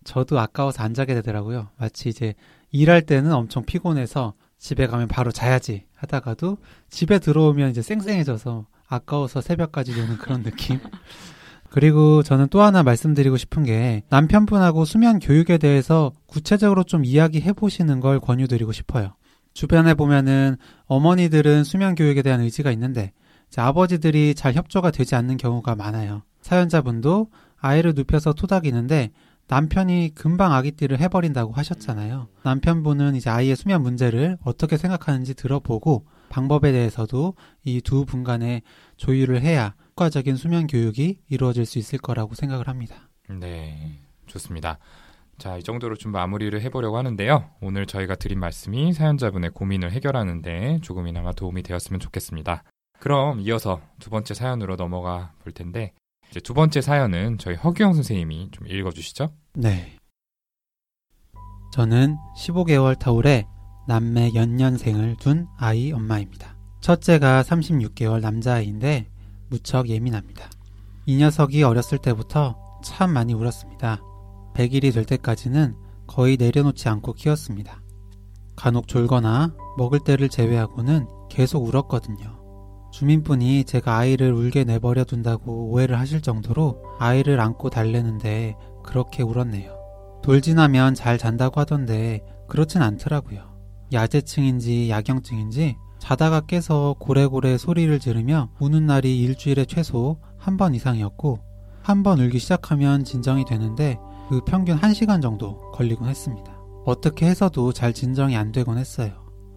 B: 저도 아까워서 안 자게 되더라고요. 마치 이제 일할 때는 엄청 피곤해서 집에 가면 바로 자야지 하다가도 집에 들어오면 이제 쌩쌩해져서 아까워서 새벽까지 노는 그런 느낌. 그리고 저는 또 하나 말씀드리고 싶은 게 남편분하고 수면 교육에 대해서 구체적으로 좀 이야기해 보시는 걸 권유드리고 싶어요. 주변에 보면은 어머니들은 수면 교육에 대한 의지가 있는데 아버지들이 잘 협조가 되지 않는 경우가 많아요. 사연자분도 아이를 눕혀서 토닥이는데 남편이 금방 아기띠를 해버린다고 하셨잖아요. 남편분은 이제 아이의 수면 문제를 어떻게 생각하는지 들어보고 방법에 대해서도 이 두 분 간에 조율을 해야 효과적인 수면 교육이 이루어질 수 있을 거라고 생각을 합니다.
A: 네, 좋습니다. 자, 이 정도로 좀 마무리를 해보려고 하는데요. 오늘 저희가 드린 말씀이 사연자분의 고민을 해결하는데 조금이나마 도움이 되었으면 좋겠습니다. 그럼 이어서 두 번째 사연으로 넘어가 볼 텐데, 이제 두 번째 사연은 저희 허규영 선생님이 좀 읽어주시죠.
B: 네. 저는 15개월 터울에 남매 연년생을 둔 아이 엄마입니다. 첫째가 36개월 남자아이인데 무척 예민합니다. 이 녀석이 어렸을 때부터 참 많이 울었습니다. 100일이 될 때까지는 거의 내려놓지 않고 키웠습니다. 간혹 졸거나 먹을 때를 제외하고는 계속 울었거든요. 주민분이 제가 아이를 울게 내버려 둔다고 오해를 하실 정도로 아이를 안고 달래는데 그렇게 울었네요. 돌 지나면 잘 잔다고 하던데 그렇진 않더라고요. 야제층인지 야경증인지 자다가 깨서 고래고래 소리를 지르며 우는 날이 일주일에 최소 한 번 이상이었고 한 번 울기 시작하면 진정이 되는데 그 평균 1시간 정도 걸리곤 했습니다. 어떻게 해서도 잘 진정이 안 되곤 했어요.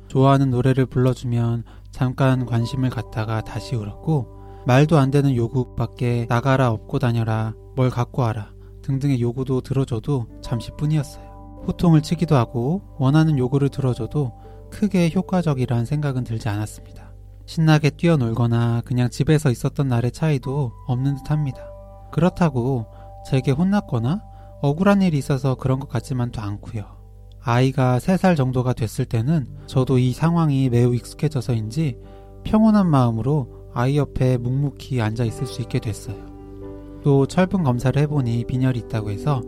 B: 좋아하는 노래를 불러주면 잠깐 관심을 갖다가 다시 울었고 말도 안 되는 요구밖에 나가라 업고 다녀라 뭘 갖고 와라 등등의 요구도 들어줘도 잠시뿐이었어요. 호통을 치기도 하고 원하는 요구를 들어줘도 크게 효과적이란 생각은 들지 않았습니다. 신나게 뛰어놀거나 그냥 집에서 있었던 날의 차이도 없는 듯 합니다. 그렇다고 제게 혼났거나 억울한 일이 있어서 그런 것 같지만도 않고요. 아이가 3살 정도가 됐을 때는 저도 이 상황이 매우 익숙해져서인지 평온한 마음으로 아이 옆에 묵묵히 앉아 있을 수 있게 됐어요. 또 철분 검사를 해보니 빈혈이 있다고 해서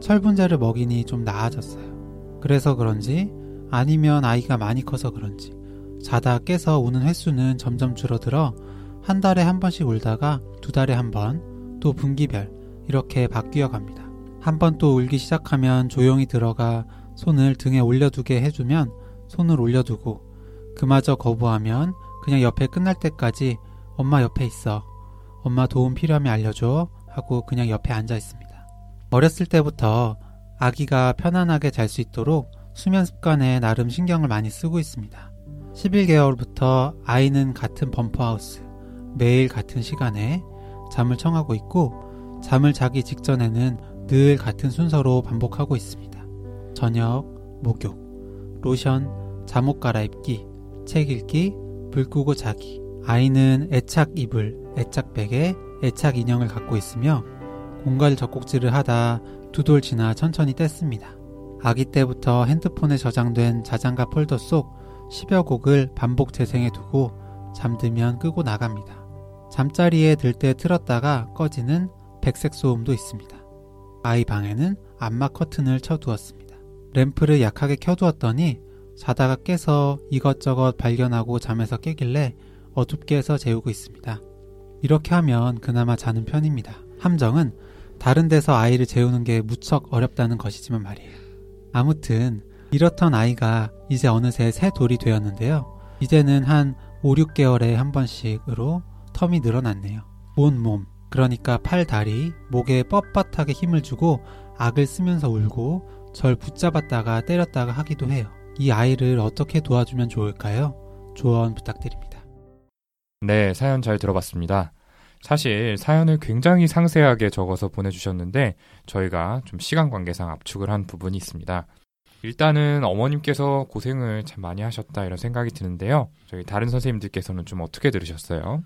B: 철분제를 먹이니 좀 나아졌어요. 그래서 그런지 아니면 아이가 많이 커서 그런지 자다 깨서 우는 횟수는 점점 줄어들어 한 달에 한 번씩 울다가 두 달에 한 번, 또 분기별 이렇게 바뀌어 갑니다. 한 번 또 울기 시작하면 조용히 들어가 손을 등에 올려두게 해주면 손을 올려두고 그마저 거부하면 그냥 옆에 끝날 때까지 엄마 옆에 있어. 엄마 도움 필요하면 알려줘. 하고 그냥 옆에 앉아 있습니다. 어렸을 때부터 아기가 편안하게 잘 수 있도록 수면 습관에 나름 신경을 많이 쓰고 있습니다. 11개월부터 아이는 같은 범퍼하우스, 매일 같은 시간에 잠을 청하고 있고 잠을 자기 직전에는 늘 같은 순서로 반복하고 있습니다. 저녁, 목욕, 로션, 잠옷 갈아입기, 책 읽기, 불 끄고 자기. 아이는 애착 이불, 애착 베개, 애착 인형을 갖고 있으며 공갈 젖꼭지를 하다 두 돌 지나 천천히 뗐습니다. 아기 때부터 핸드폰에 저장된 자장가 폴더 속 10여 곡을 반복 재생해 두고 잠들면 끄고 나갑니다. 잠자리에 들 때 틀었다가 꺼지는 백색 소음도 있습니다. 아이 방에는 암막 커튼을 쳐두었습니다. 램프를 약하게 켜두었더니 자다가 깨서 이것저것 발견하고 잠에서 깨길래 어둡게 해서 재우고 있습니다. 이렇게 하면 그나마 자는 편입니다. 함정은 다른 데서 아이를 재우는 게 무척 어렵다는 것이지만 말이에요. 아무튼 이렇던 아이가 이제 어느새 새 돌이 되었는데요. 이제는 한 5, 6개월에 한 번씩으로 텀이 늘어났네요. 온 몸, 그러니까 팔, 다리, 목에 뻣뻣하게 힘을 주고 악을 쓰면서 울고 절 붙잡았다가 때렸다가 하기도 해요. 이 아이를 어떻게 도와주면 좋을까요? 조언 부탁드립니다.
A: 네, 사연 잘 들어봤습니다. 사실 사연을 굉장히 상세하게 적어서 보내주셨는데 저희가 좀 시간 관계상 압축을 한 부분이 있습니다. 일단은 어머님께서 고생을 참 많이 하셨다 이런 생각이 드는데요. 저희 다른 선생님들께서는 좀 어떻게 들으셨어요?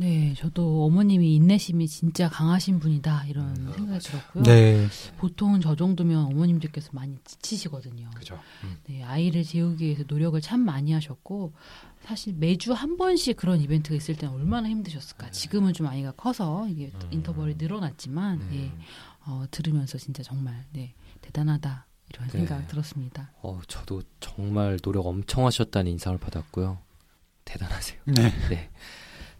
D: 네, 저도 어머님이 인내심이 진짜 강하신 분이다 이런 생각이 들었고요.
B: 네.
D: 보통 저 정도면 어머님들께서 많이 지치시거든요.
A: 그죠.
D: 네, 아이를 재우기 위해서 노력을 참 많이 하셨고 사실 매주 한 번씩 그런 이벤트가 있을 때는 얼마나 힘드셨을까. 지금은 좀 아이가 커서 이게
A: 음.
D: 인터벌이 늘어났지만 예, 어, 들으면서 진짜 정말 네, 대단하다 이런
C: 네.
D: 생각 들었습니다.
C: 어, 저도 정말 노력 엄청 하셨다는 인상을 받았고요. 대단하세요.
B: 네.
C: 네.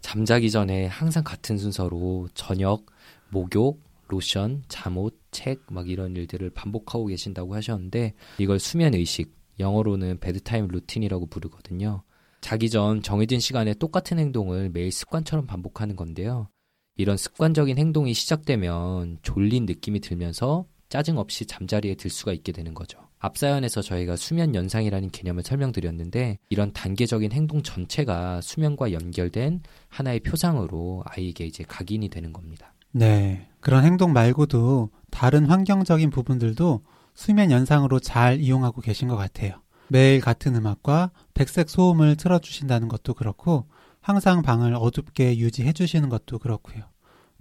C: 잠자기 전에 항상 같은 순서로 저녁, 목욕, 로션, 잠옷, 책 막 이런 일들을 반복하고 계신다고 하셨는데 이걸 수면 의식, 영어로는 bedtime routine이라고 부르거든요. 자기 전 정해진 시간에 똑같은 행동을 매일 습관처럼 반복하는 건데요. 이런 습관적인 행동이 시작되면 졸린 느낌이 들면서 짜증 없이 잠자리에 들 수가 있게 되는 거죠. 앞 사연에서 저희가 수면 연상이라는 개념을 설명드렸는데 이런 단계적인 행동 전체가 수면과 연결된 하나의 표상으로 아이에게 이제 각인이 되는 겁니다.
B: 네. 그런 행동 말고도 다른 환경적인 부분들도 수면 연상으로 잘 이용하고 계신 것 같아요. 매일 같은 음악과 백색 소음을 틀어주신다는 것도 그렇고, 항상 방을 어둡게 유지해 주시는 것도 그렇고요.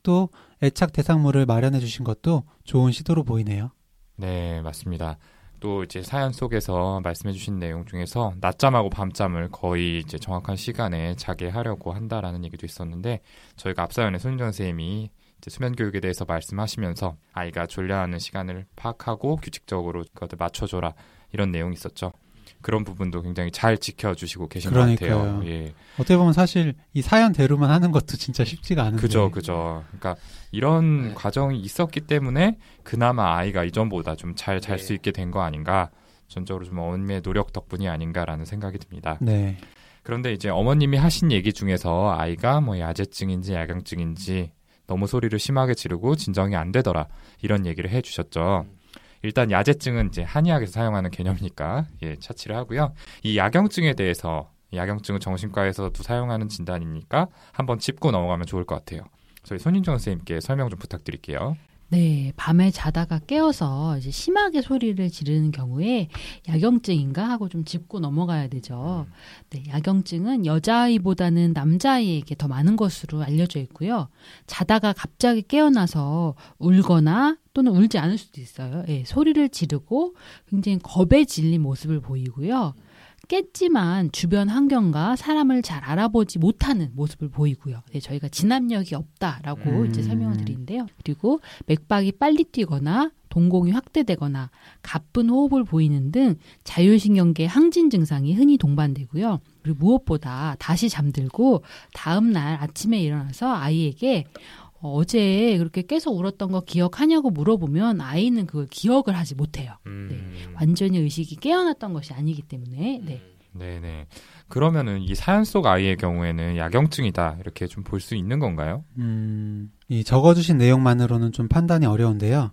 B: 또 애착 대상물을 마련해 주신 것도 좋은 시도로 보이네요.
A: 네, 맞습니다. 또 이제 사연 속에서 말씀해주신 내용 중에서 낮잠하고 밤잠을 거의 이제 정확한 시간에 자게 하려고 한다라는 얘기도 있었는데 저희가 앞 사연에 손정 선생님이 이제 수면 교육에 대해서 말씀하시면서 아이가 졸려하는 시간을 파악하고 규칙적으로 그것을 맞춰줘라 이런 내용이 있었죠. 그런 부분도 굉장히 잘 지켜주시고 계신
B: 그러니까요.
A: 것 같아요. 예.
B: 어떻게 보면 사실 이 사연대로만 하는 것도 진짜 쉽지가 않은데.
A: 그죠, 그죠. 그러니까 이런
C: 네.
A: 과정이 있었기 때문에 그나마 아이가 이전보다 좀 잘 잘수
C: 네.
A: 있게 된 거 아닌가. 전적으로 좀 어머님의 노력 덕분이 아닌가라는 생각이 듭니다.
B: 네.
A: 그런데 이제 어머님이 하신 얘기 중에서 아이가 뭐 야제증인지 야경증인지 너무 소리를 심하게 지르고 진정이 안 되더라 이런 얘기를 해주셨죠. 일단 야제증은 이제 한의학에서 사용하는 개념이니까 예 차치를 하고요. 이 야경증에 대해서 이 야경증은 정신과에서도 사용하는 진단이니까 한번 짚고 넘어가면 좋을 것 같아요. 저희 손인정 선생님께 설명 좀 부탁드릴게요.
D: 네, 밤에 자다가 깨어서 이제 심하게 소리를 지르는 경우에 야경증인가 하고 좀 짚고 넘어가야 되죠. 네, 야경증은 여자아이보다는 남자아이에게 더 많은 것으로 알려져 있고요. 자다가 갑자기 깨어나서 울거나 또는 울지 않을 수도 있어요. 예, 소리를 지르고 굉장히 겁에 질린 모습을 보이고요. 깼지만 주변 환경과 사람을 잘 알아보지 못하는 모습을 보이고요. 네, 저희가 진압력이 없다라고
B: 음.
D: 이제 설명을 드리는데요. 그리고 맥박이 빨리 뛰거나 동공이 확대되거나 가쁜 호흡을 보이는 등 자율신경계 항진 증상이 흔히 동반되고요. 그리고 무엇보다 다시 잠들고 다음 날 아침에 일어나서 아이에게 어, 어제 그렇게 깨서 울었던 거 기억하냐고 물어보면 아이는 그걸 기억을 하지 못해요.
A: 음,
D: 완전히 의식이 깨어났던 것이 아니기 때문에 네.
A: 네네. 그러면은 이 사연 속 아이의 경우에는 야경증이다 이렇게 좀 볼 수 있는 건가요?
B: 음, 이 적어주신 내용만으로는 좀 판단이 어려운데요.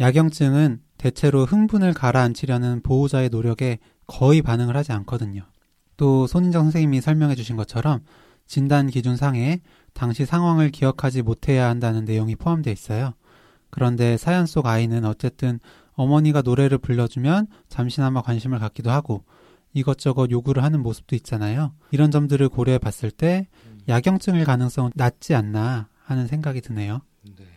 B: 야경증은 대체로 흥분을 가라앉히려는 보호자의 노력에 거의 반응을 하지 않거든요. 또 손인정 선생님이 설명해 주신 것처럼 진단 기준 상에 당시 상황을 기억하지 못해야 한다는 내용이 포함되어 있어요. 그런데 사연 속 아이는 어쨌든 어머니가 노래를 불러주면 잠시나마 관심을 갖기도 하고 이것저것 요구를 하는 모습도 있잖아요. 이런 점들을 고려해 봤을 때 야경증일 가능성은 낮지 않나 하는 생각이 드네요.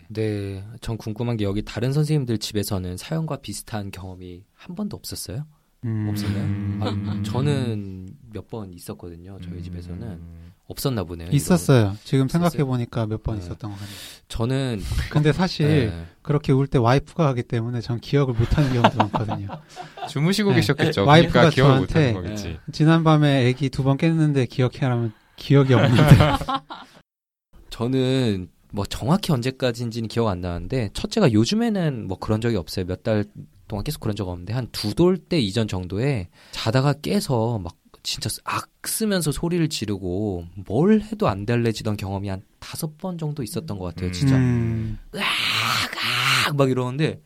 C: 네, 전 궁금한 게 여기 다른 선생님들 집에서는 사연과 비슷한 경험이 한 번도 없었어요?
B: 음,
C: 없었나요?
A: 음.
C: 아, 저는 몇 번 있었거든요. 저희 집에서는
A: 음,
C: 없었나 보네요.
B: 있었어요. 지금
C: 있었어요?
B: 생각해 보니까 몇번
C: 네.
B: 있었던 것 같아요.
C: 저는
B: 근데 사실
C: 네.
B: 그렇게 울 때 와이프가 하기 때문에 전 기억을 못하는 경우도 많거든요.
A: 주무시고
B: 네.
A: 계셨겠죠.
B: 와이프가
A: 그러니까 기억을
B: 저한테
A: 못하는 거겠지.
B: 지난밤에 아기 두 번 깼는데 기억해라면 기억이 없는데
C: 저는 뭐 정확히 언제까지인지는 기억 안 나는데 첫째가 요즘에는 뭐 그런 적이 없어요. 몇 달 동안 계속 그런 적 없는데 한 두 돌 때 이전 정도에 자다가 깨서 막 진짜 악 쓰면서 소리를 지르고 뭘 해도 안 달래지던 경험이 한 다섯 번 정도 있었던 것 같아요. 진짜
B: 음,
C: 으악 막 이러는데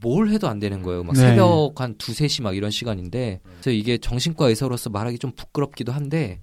C: 뭘 해도 안 되는 거예요. 막
B: 네.
C: 새벽 한 두세 시 막 이런 시간인데 그래서 이게 정신과 의사로서 말하기 좀 부끄럽기도 한데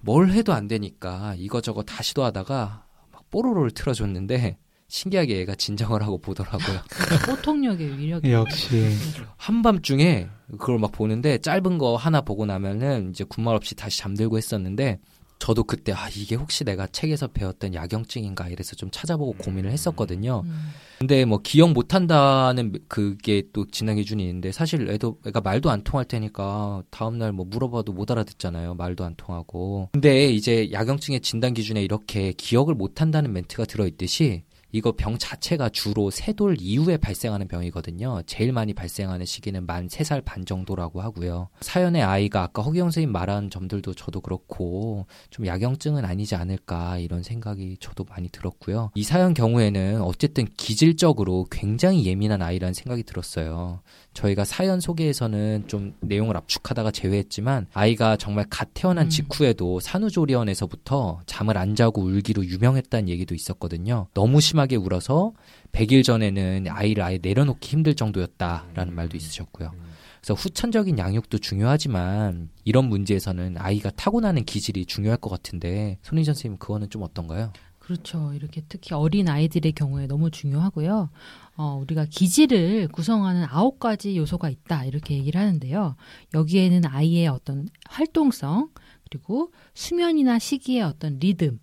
C: 뭘 해도 안 되니까 이거저거 다 시도하다가 막 뽀로로를 틀어줬는데 신기하게 얘가 진정을 하고 보더라고요.
D: 호통력의 위력이
B: 역시
C: 한밤중에 그걸 막 보는데 짧은 거 하나 보고 나면은 이제 군말 없이 다시 잠들고 했었는데 저도 그때 아 이게 혹시 내가 책에서 배웠던 야경증인가 이래서 좀 찾아보고 고민을 했었거든요.
D: 음.
C: 근데 뭐 기억 못한다는 그게 또 진단 기준이 있는데 사실 애도 애가 말도 안 통할 테니까 다음날 뭐 물어봐도 못 알아듣잖아요. 말도 안 통하고. 근데 이제 야경증의 진단 기준에 이렇게 기억을 못한다는 멘트가 들어있듯이 이거 병 자체가 주로 세돌 이후에 발생하는 병이거든요. 제일 많이 발생하는 시기는 만 세 살 반 정도라고 하고요. 사연의 아이가 아까 허경 선생님 말한 점들도 저도 그렇고 좀 야경증은 아니지 않을까 이런 생각이 저도 많이 들었고요. 이 사연 경우에는 어쨌든 기질적으로 굉장히 예민한 아이라는 생각이 들었어요. 저희가 사연 소개에서는 좀 내용을 압축하다가 제외했지만 아이가 정말 갓 태어난
D: 음.
C: 직후에도 산후조리원에서부터 잠을 안 자고 울기로 유명했다는 얘기도 있었거든요. 너무 심 하게 울어서 100일 전에는 아이를 아예 내려놓기 힘들 정도였다라는 말도 있으셨고요. 그래서 후천적인 양육도 중요하지만 이런 문제에서는 아이가 타고나는 기질이 중요할 것 같은데 손희전 선생님 그거는 좀 어떤가요?
D: 그렇죠. 이렇게 특히 어린 아이들의 경우에 너무 중요하고요. 어, 우리가 기질을 구성하는 아홉 가지 요소가 있다. 이렇게 얘기를 하는데요. 여기에는 아이의 어떤 활동성, 그리고 수면이나 시기의 어떤 리듬,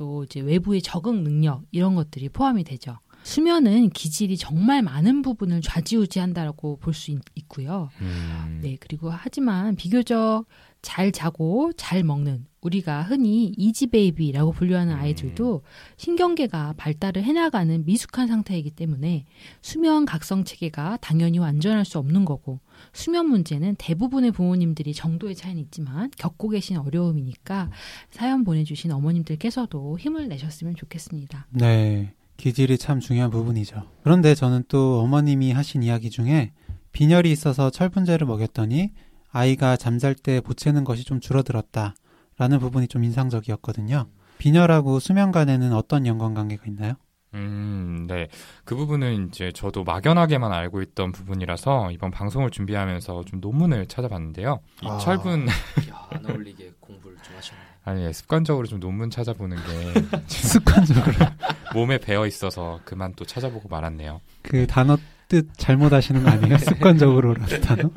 D: 또 이제 외부의 적응 능력, 이런 것들이 포함이 되죠. 수면은 기질이 정말 많은 부분을 좌지우지한다라고 볼 수 있고요.
A: 음.
D: 네, 그리고 하지만 비교적 잘 자고 잘 먹는 우리가 흔히 이지 베이비라고 분류하는
A: 음.
D: 아이들도 신경계가 발달을 해나가는 미숙한 상태이기 때문에 수면 각성 체계가 당연히 완전할 수 없는 거고 수면 문제는 대부분의 부모님들이 정도의 차이는 있지만 겪고 계신 어려움이니까 사연 보내주신 어머님들께서도 힘을 내셨으면 좋겠습니다.
B: 네. 기질이 참 중요한 부분이죠. 그런데 저는 또 어머님이 하신 이야기 중에 빈혈이 있어서 철분제를 먹였더니 아이가 잠잘 때 보채는 것이 좀 줄어들었다. 라는 부분이 좀 인상적이었거든요. 빈혈하고 수면 간에는 어떤 연관관계가 있나요?
A: 음, 네. 그 부분은 이제 저도 막연하게만 알고 있던 부분이라서 이번 방송을 준비하면서 좀 논문을 찾아봤는데요. 이
B: 아.
A: 철분,
C: 야, 안 어울리게 공부를 좀 하셨네.
A: 아니, 예, 습관적으로 좀 논문 찾아보는 게
B: 습관적으로
A: 몸에 배어 있어서 그만 또 찾아보고 말았네요.
B: 그 단어 뜻 잘못 하시는 거 아니에요? 습관적으로라는 단어?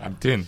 A: 아무튼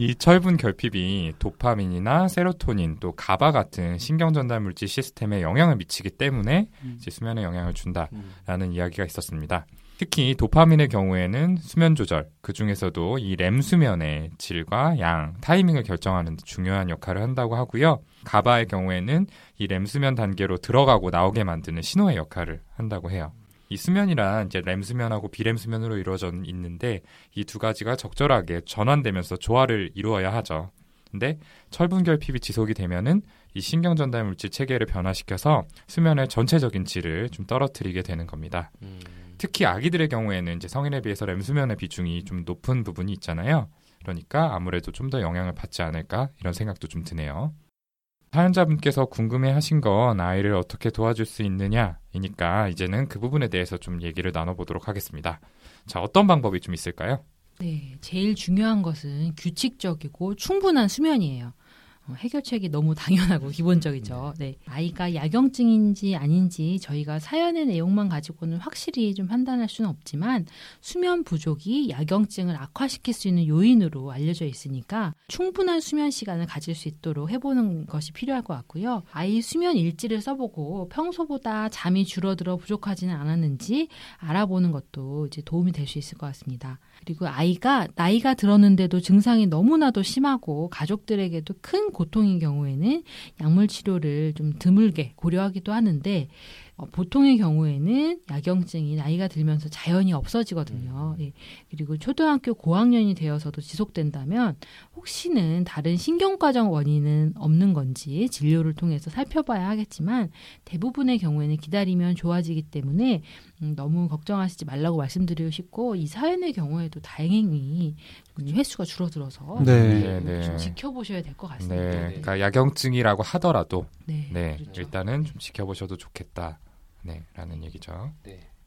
A: 이 철분 결핍이 도파민이나 세로토닌 또 가바 같은 신경 전달 물질 시스템에 영향을 미치기 때문에
B: 음.
A: 이제 수면에 영향을 준다.
C: 음.
A: 라는 이야기가 있었습니다. 특히 도파민의 경우에는 수면 조절, 그 중에서도 이 렘 수면의 질과 양, 타이밍을 결정하는 데 중요한 역할을 한다고 하고요. 가바의 경우에는 이 렘 수면 단계로 들어가고 나오게 만드는 신호의 역할을 한다고 해요. 이 수면이란 이제 렘 수면하고 비렘 수면으로 이루어져 있는데 이 두 가지가 적절하게 전환되면서 조화를 이루어야 하죠. 근데 철분 결핍이 지속이 되면은 이 신경 전달 물질 체계를 변화시켜서 수면의 전체적인 질을 좀 떨어뜨리게 되는 겁니다.
C: 음.
A: 특히 아기들의 경우에는 이제 성인에 비해서 렘 수면의 비중이 좀 높은 부분이 있잖아요. 그러니까 아무래도 좀 더 영향을 받지 않을까 이런 생각도 좀 드네요. 사연자분께서 궁금해 하신 건 아이를 어떻게 도와줄 수 있느냐이니까 이제는 그 부분에 대해서 좀 얘기를 나눠보도록 하겠습니다. 자, 어떤 방법이 좀 있을까요?
D: 네, 제일 중요한 것은 규칙적이고 충분한 수면이에요. 어, 해결책이 너무 당연하고 기본적이죠. 네. 아이가 야경증인지 아닌지 저희가 사연의 내용만 가지고는 확실히 좀 판단할 수는 없지만 수면 부족이 야경증을 악화시킬 수 있는 요인으로 알려져 있으니까 충분한 수면 시간을 가질 수 있도록 해보는 것이 필요할 것 같고요. 아이 수면 일지를 써보고 평소보다 잠이 줄어들어 부족하지는 않았는지 알아보는 것도 이제 도움이 될 수 있을 것 같습니다. 그리고 아이가 나이가 들었는데도 증상이 너무나도 심하고 가족들에게도 큰 고통인 경우에는 약물 치료를 좀 드물게 고려하기도 하는데 어, 보통의 경우에는 야경증이 나이가 들면서 자연히 없어지거든요. 예. 그리고 초등학교 고학년이 되어서도 지속된다면 혹시는 다른 신경과정 원인은 없는 건지 진료를 통해서 살펴봐야 하겠지만 대부분의 경우에는 기다리면 좋아지기 때문에 음, 너무 걱정하시지 말라고 말씀드리고 싶고 이 사연의 경우에도 다행히 좀 횟수가 줄어들어서
B: 네.
A: 네, 네.
D: 좀 지켜보셔야 될 것 같습니다.
A: 네, 그러니까 야경증이라고 하더라도
D: 네.
A: 네,
C: 그렇죠.
A: 일단은 좀 지켜보셔도 좋겠다. 네, 라는 얘기죠.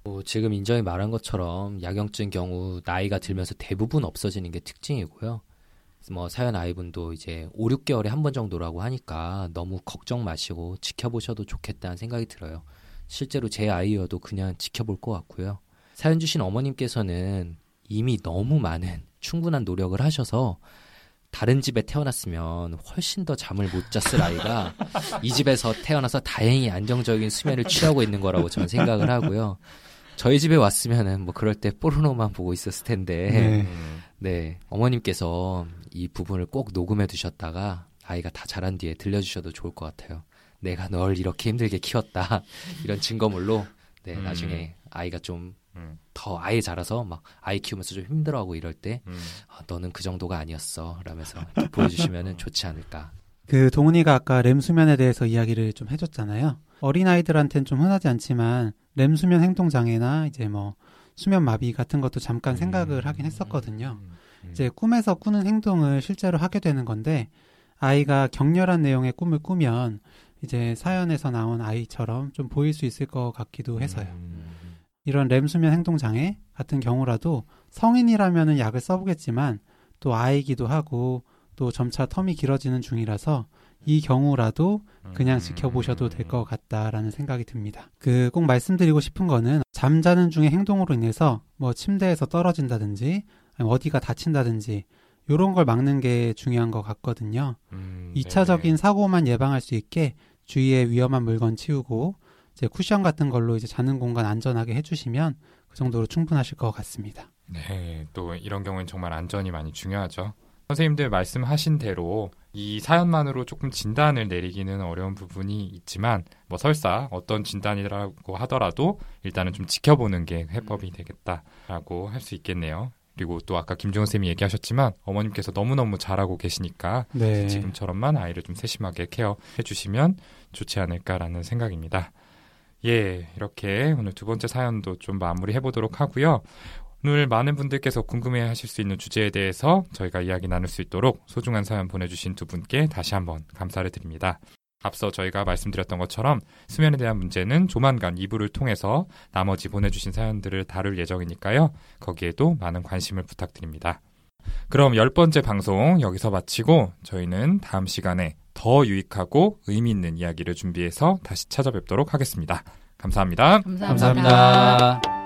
C: 뭐 지금 인정이 말한 것처럼 야경증 경우 나이가 들면서 대부분 없어지는 게 특징이고요. 뭐 사연 아이분도 이제 5, 6개월에 한 번 정도라고 하니까 너무 걱정 마시고 지켜보셔도 좋겠다는 생각이 들어요. 실제로 제 아이여도 그냥 지켜볼 것 같고요. 사연 주신 어머님께서는 이미 너무 많은 충분한 노력을 하셔서 다른 집에 태어났으면 훨씬 더 잠을 못 잤을 아이가 이 집에서 태어나서 다행히 안정적인 수면을 취하고 있는 거라고 저는 생각을 하고요. 저희 집에 왔으면은 뭐 그럴 때 포르노만 보고 있었을 텐데
B: 네.
A: 음,
C: 네, 어머님께서 이 부분을 꼭 녹음해 두셨다가 아이가 다 자란 뒤에 들려주셔도 좋을 것 같아요. 내가 널 이렇게 힘들게 키웠다. 이런 증거물로, 네,
A: 음.
C: 나중에 아이가 좀
A: 음,
C: 더 아이 자라서 막 아이 키우면서 좀 힘들어하고 이럴 때,
A: 음.
C: 아, 너는 그 정도가 아니었어. 라면서 보여주시면 좋지 않을까.
B: 그 동훈이가 아까 렘 수면에 대해서 이야기를 좀 해줬잖아요. 어린 아이들한테는 좀 흔하지 않지만 렘 수면 행동 장애나 이제 뭐 수면 마비 같은 것도 잠깐 생각을 하긴 했었거든요.
A: 음, 음.
B: 이제 꿈에서 꾸는 행동을 실제로 하게 되는 건데 아이가 격렬한 내용의 꿈을 꾸면 이제 사연에서 나온 아이처럼 좀 보일 수 있을 것 같기도 해서요.
A: 음,
B: 이런 렘 수면 행동 장애 같은 경우라도 성인이라면은 약을 써보겠지만 또 아이기도 하고 또 점차 텀이 길어지는 중이라서 이 경우라도 그냥
A: 음.
B: 지켜보셔도 될 것 같다라는 생각이 듭니다. 그 꼭 말씀드리고 싶은 거는 잠자는 중에 행동으로 인해서 뭐 침대에서 떨어진다든지 어디가 다친다든지 요런 걸 막는 게 중요한 것 같거든요.
A: 음,
B: 2차적인
A: 네네.
B: 사고만 예방할 수 있게 주위에 위험한 물건 치우고 이제 쿠션 같은 걸로 이제 자는 공간 안전하게 해주시면 그 정도로 충분하실 것 같습니다.
A: 네, 또 이런 경우는 정말 안전이 많이 중요하죠. 선생님들 말씀하신 대로 이 사연만으로 조금 진단을 내리기는 어려운 부분이 있지만 뭐 설사 어떤 진단이라고 하더라도 일단은 좀 지켜보는 게 해법이 되겠다라고 할 수 있겠네요. 그리고 또 아까 김종훈 쌤이 얘기하셨지만 어머님께서 너무너무 잘하고 계시니까
B: 네.
A: 지금처럼만 아이를 좀 세심하게 케어해 주시면 좋지 않을까라는 생각입니다. 예, 이렇게 오늘 두 번째 사연도 좀 마무리해 보도록 하고요. 오늘 많은 분들께서 궁금해 하실 수 있는 주제에 대해서 저희가 이야기 나눌 수 있도록 소중한 사연 보내주신 두 분께 다시 한번 감사를 드립니다. 앞서 저희가 말씀드렸던 것처럼 수면에 대한 문제는 조만간 2부를 통해서 나머지 보내주신 사연들을 다룰 예정이니까요. 거기에도 많은 관심을 부탁드립니다. 그럼 열 번째 방송 여기서 마치고 저희는 다음 시간에 더 유익하고 의미 있는 이야기를 준비해서 다시 찾아뵙도록 하겠습니다. 감사합니다.
D: 감사합니다.
C: 감사합니다.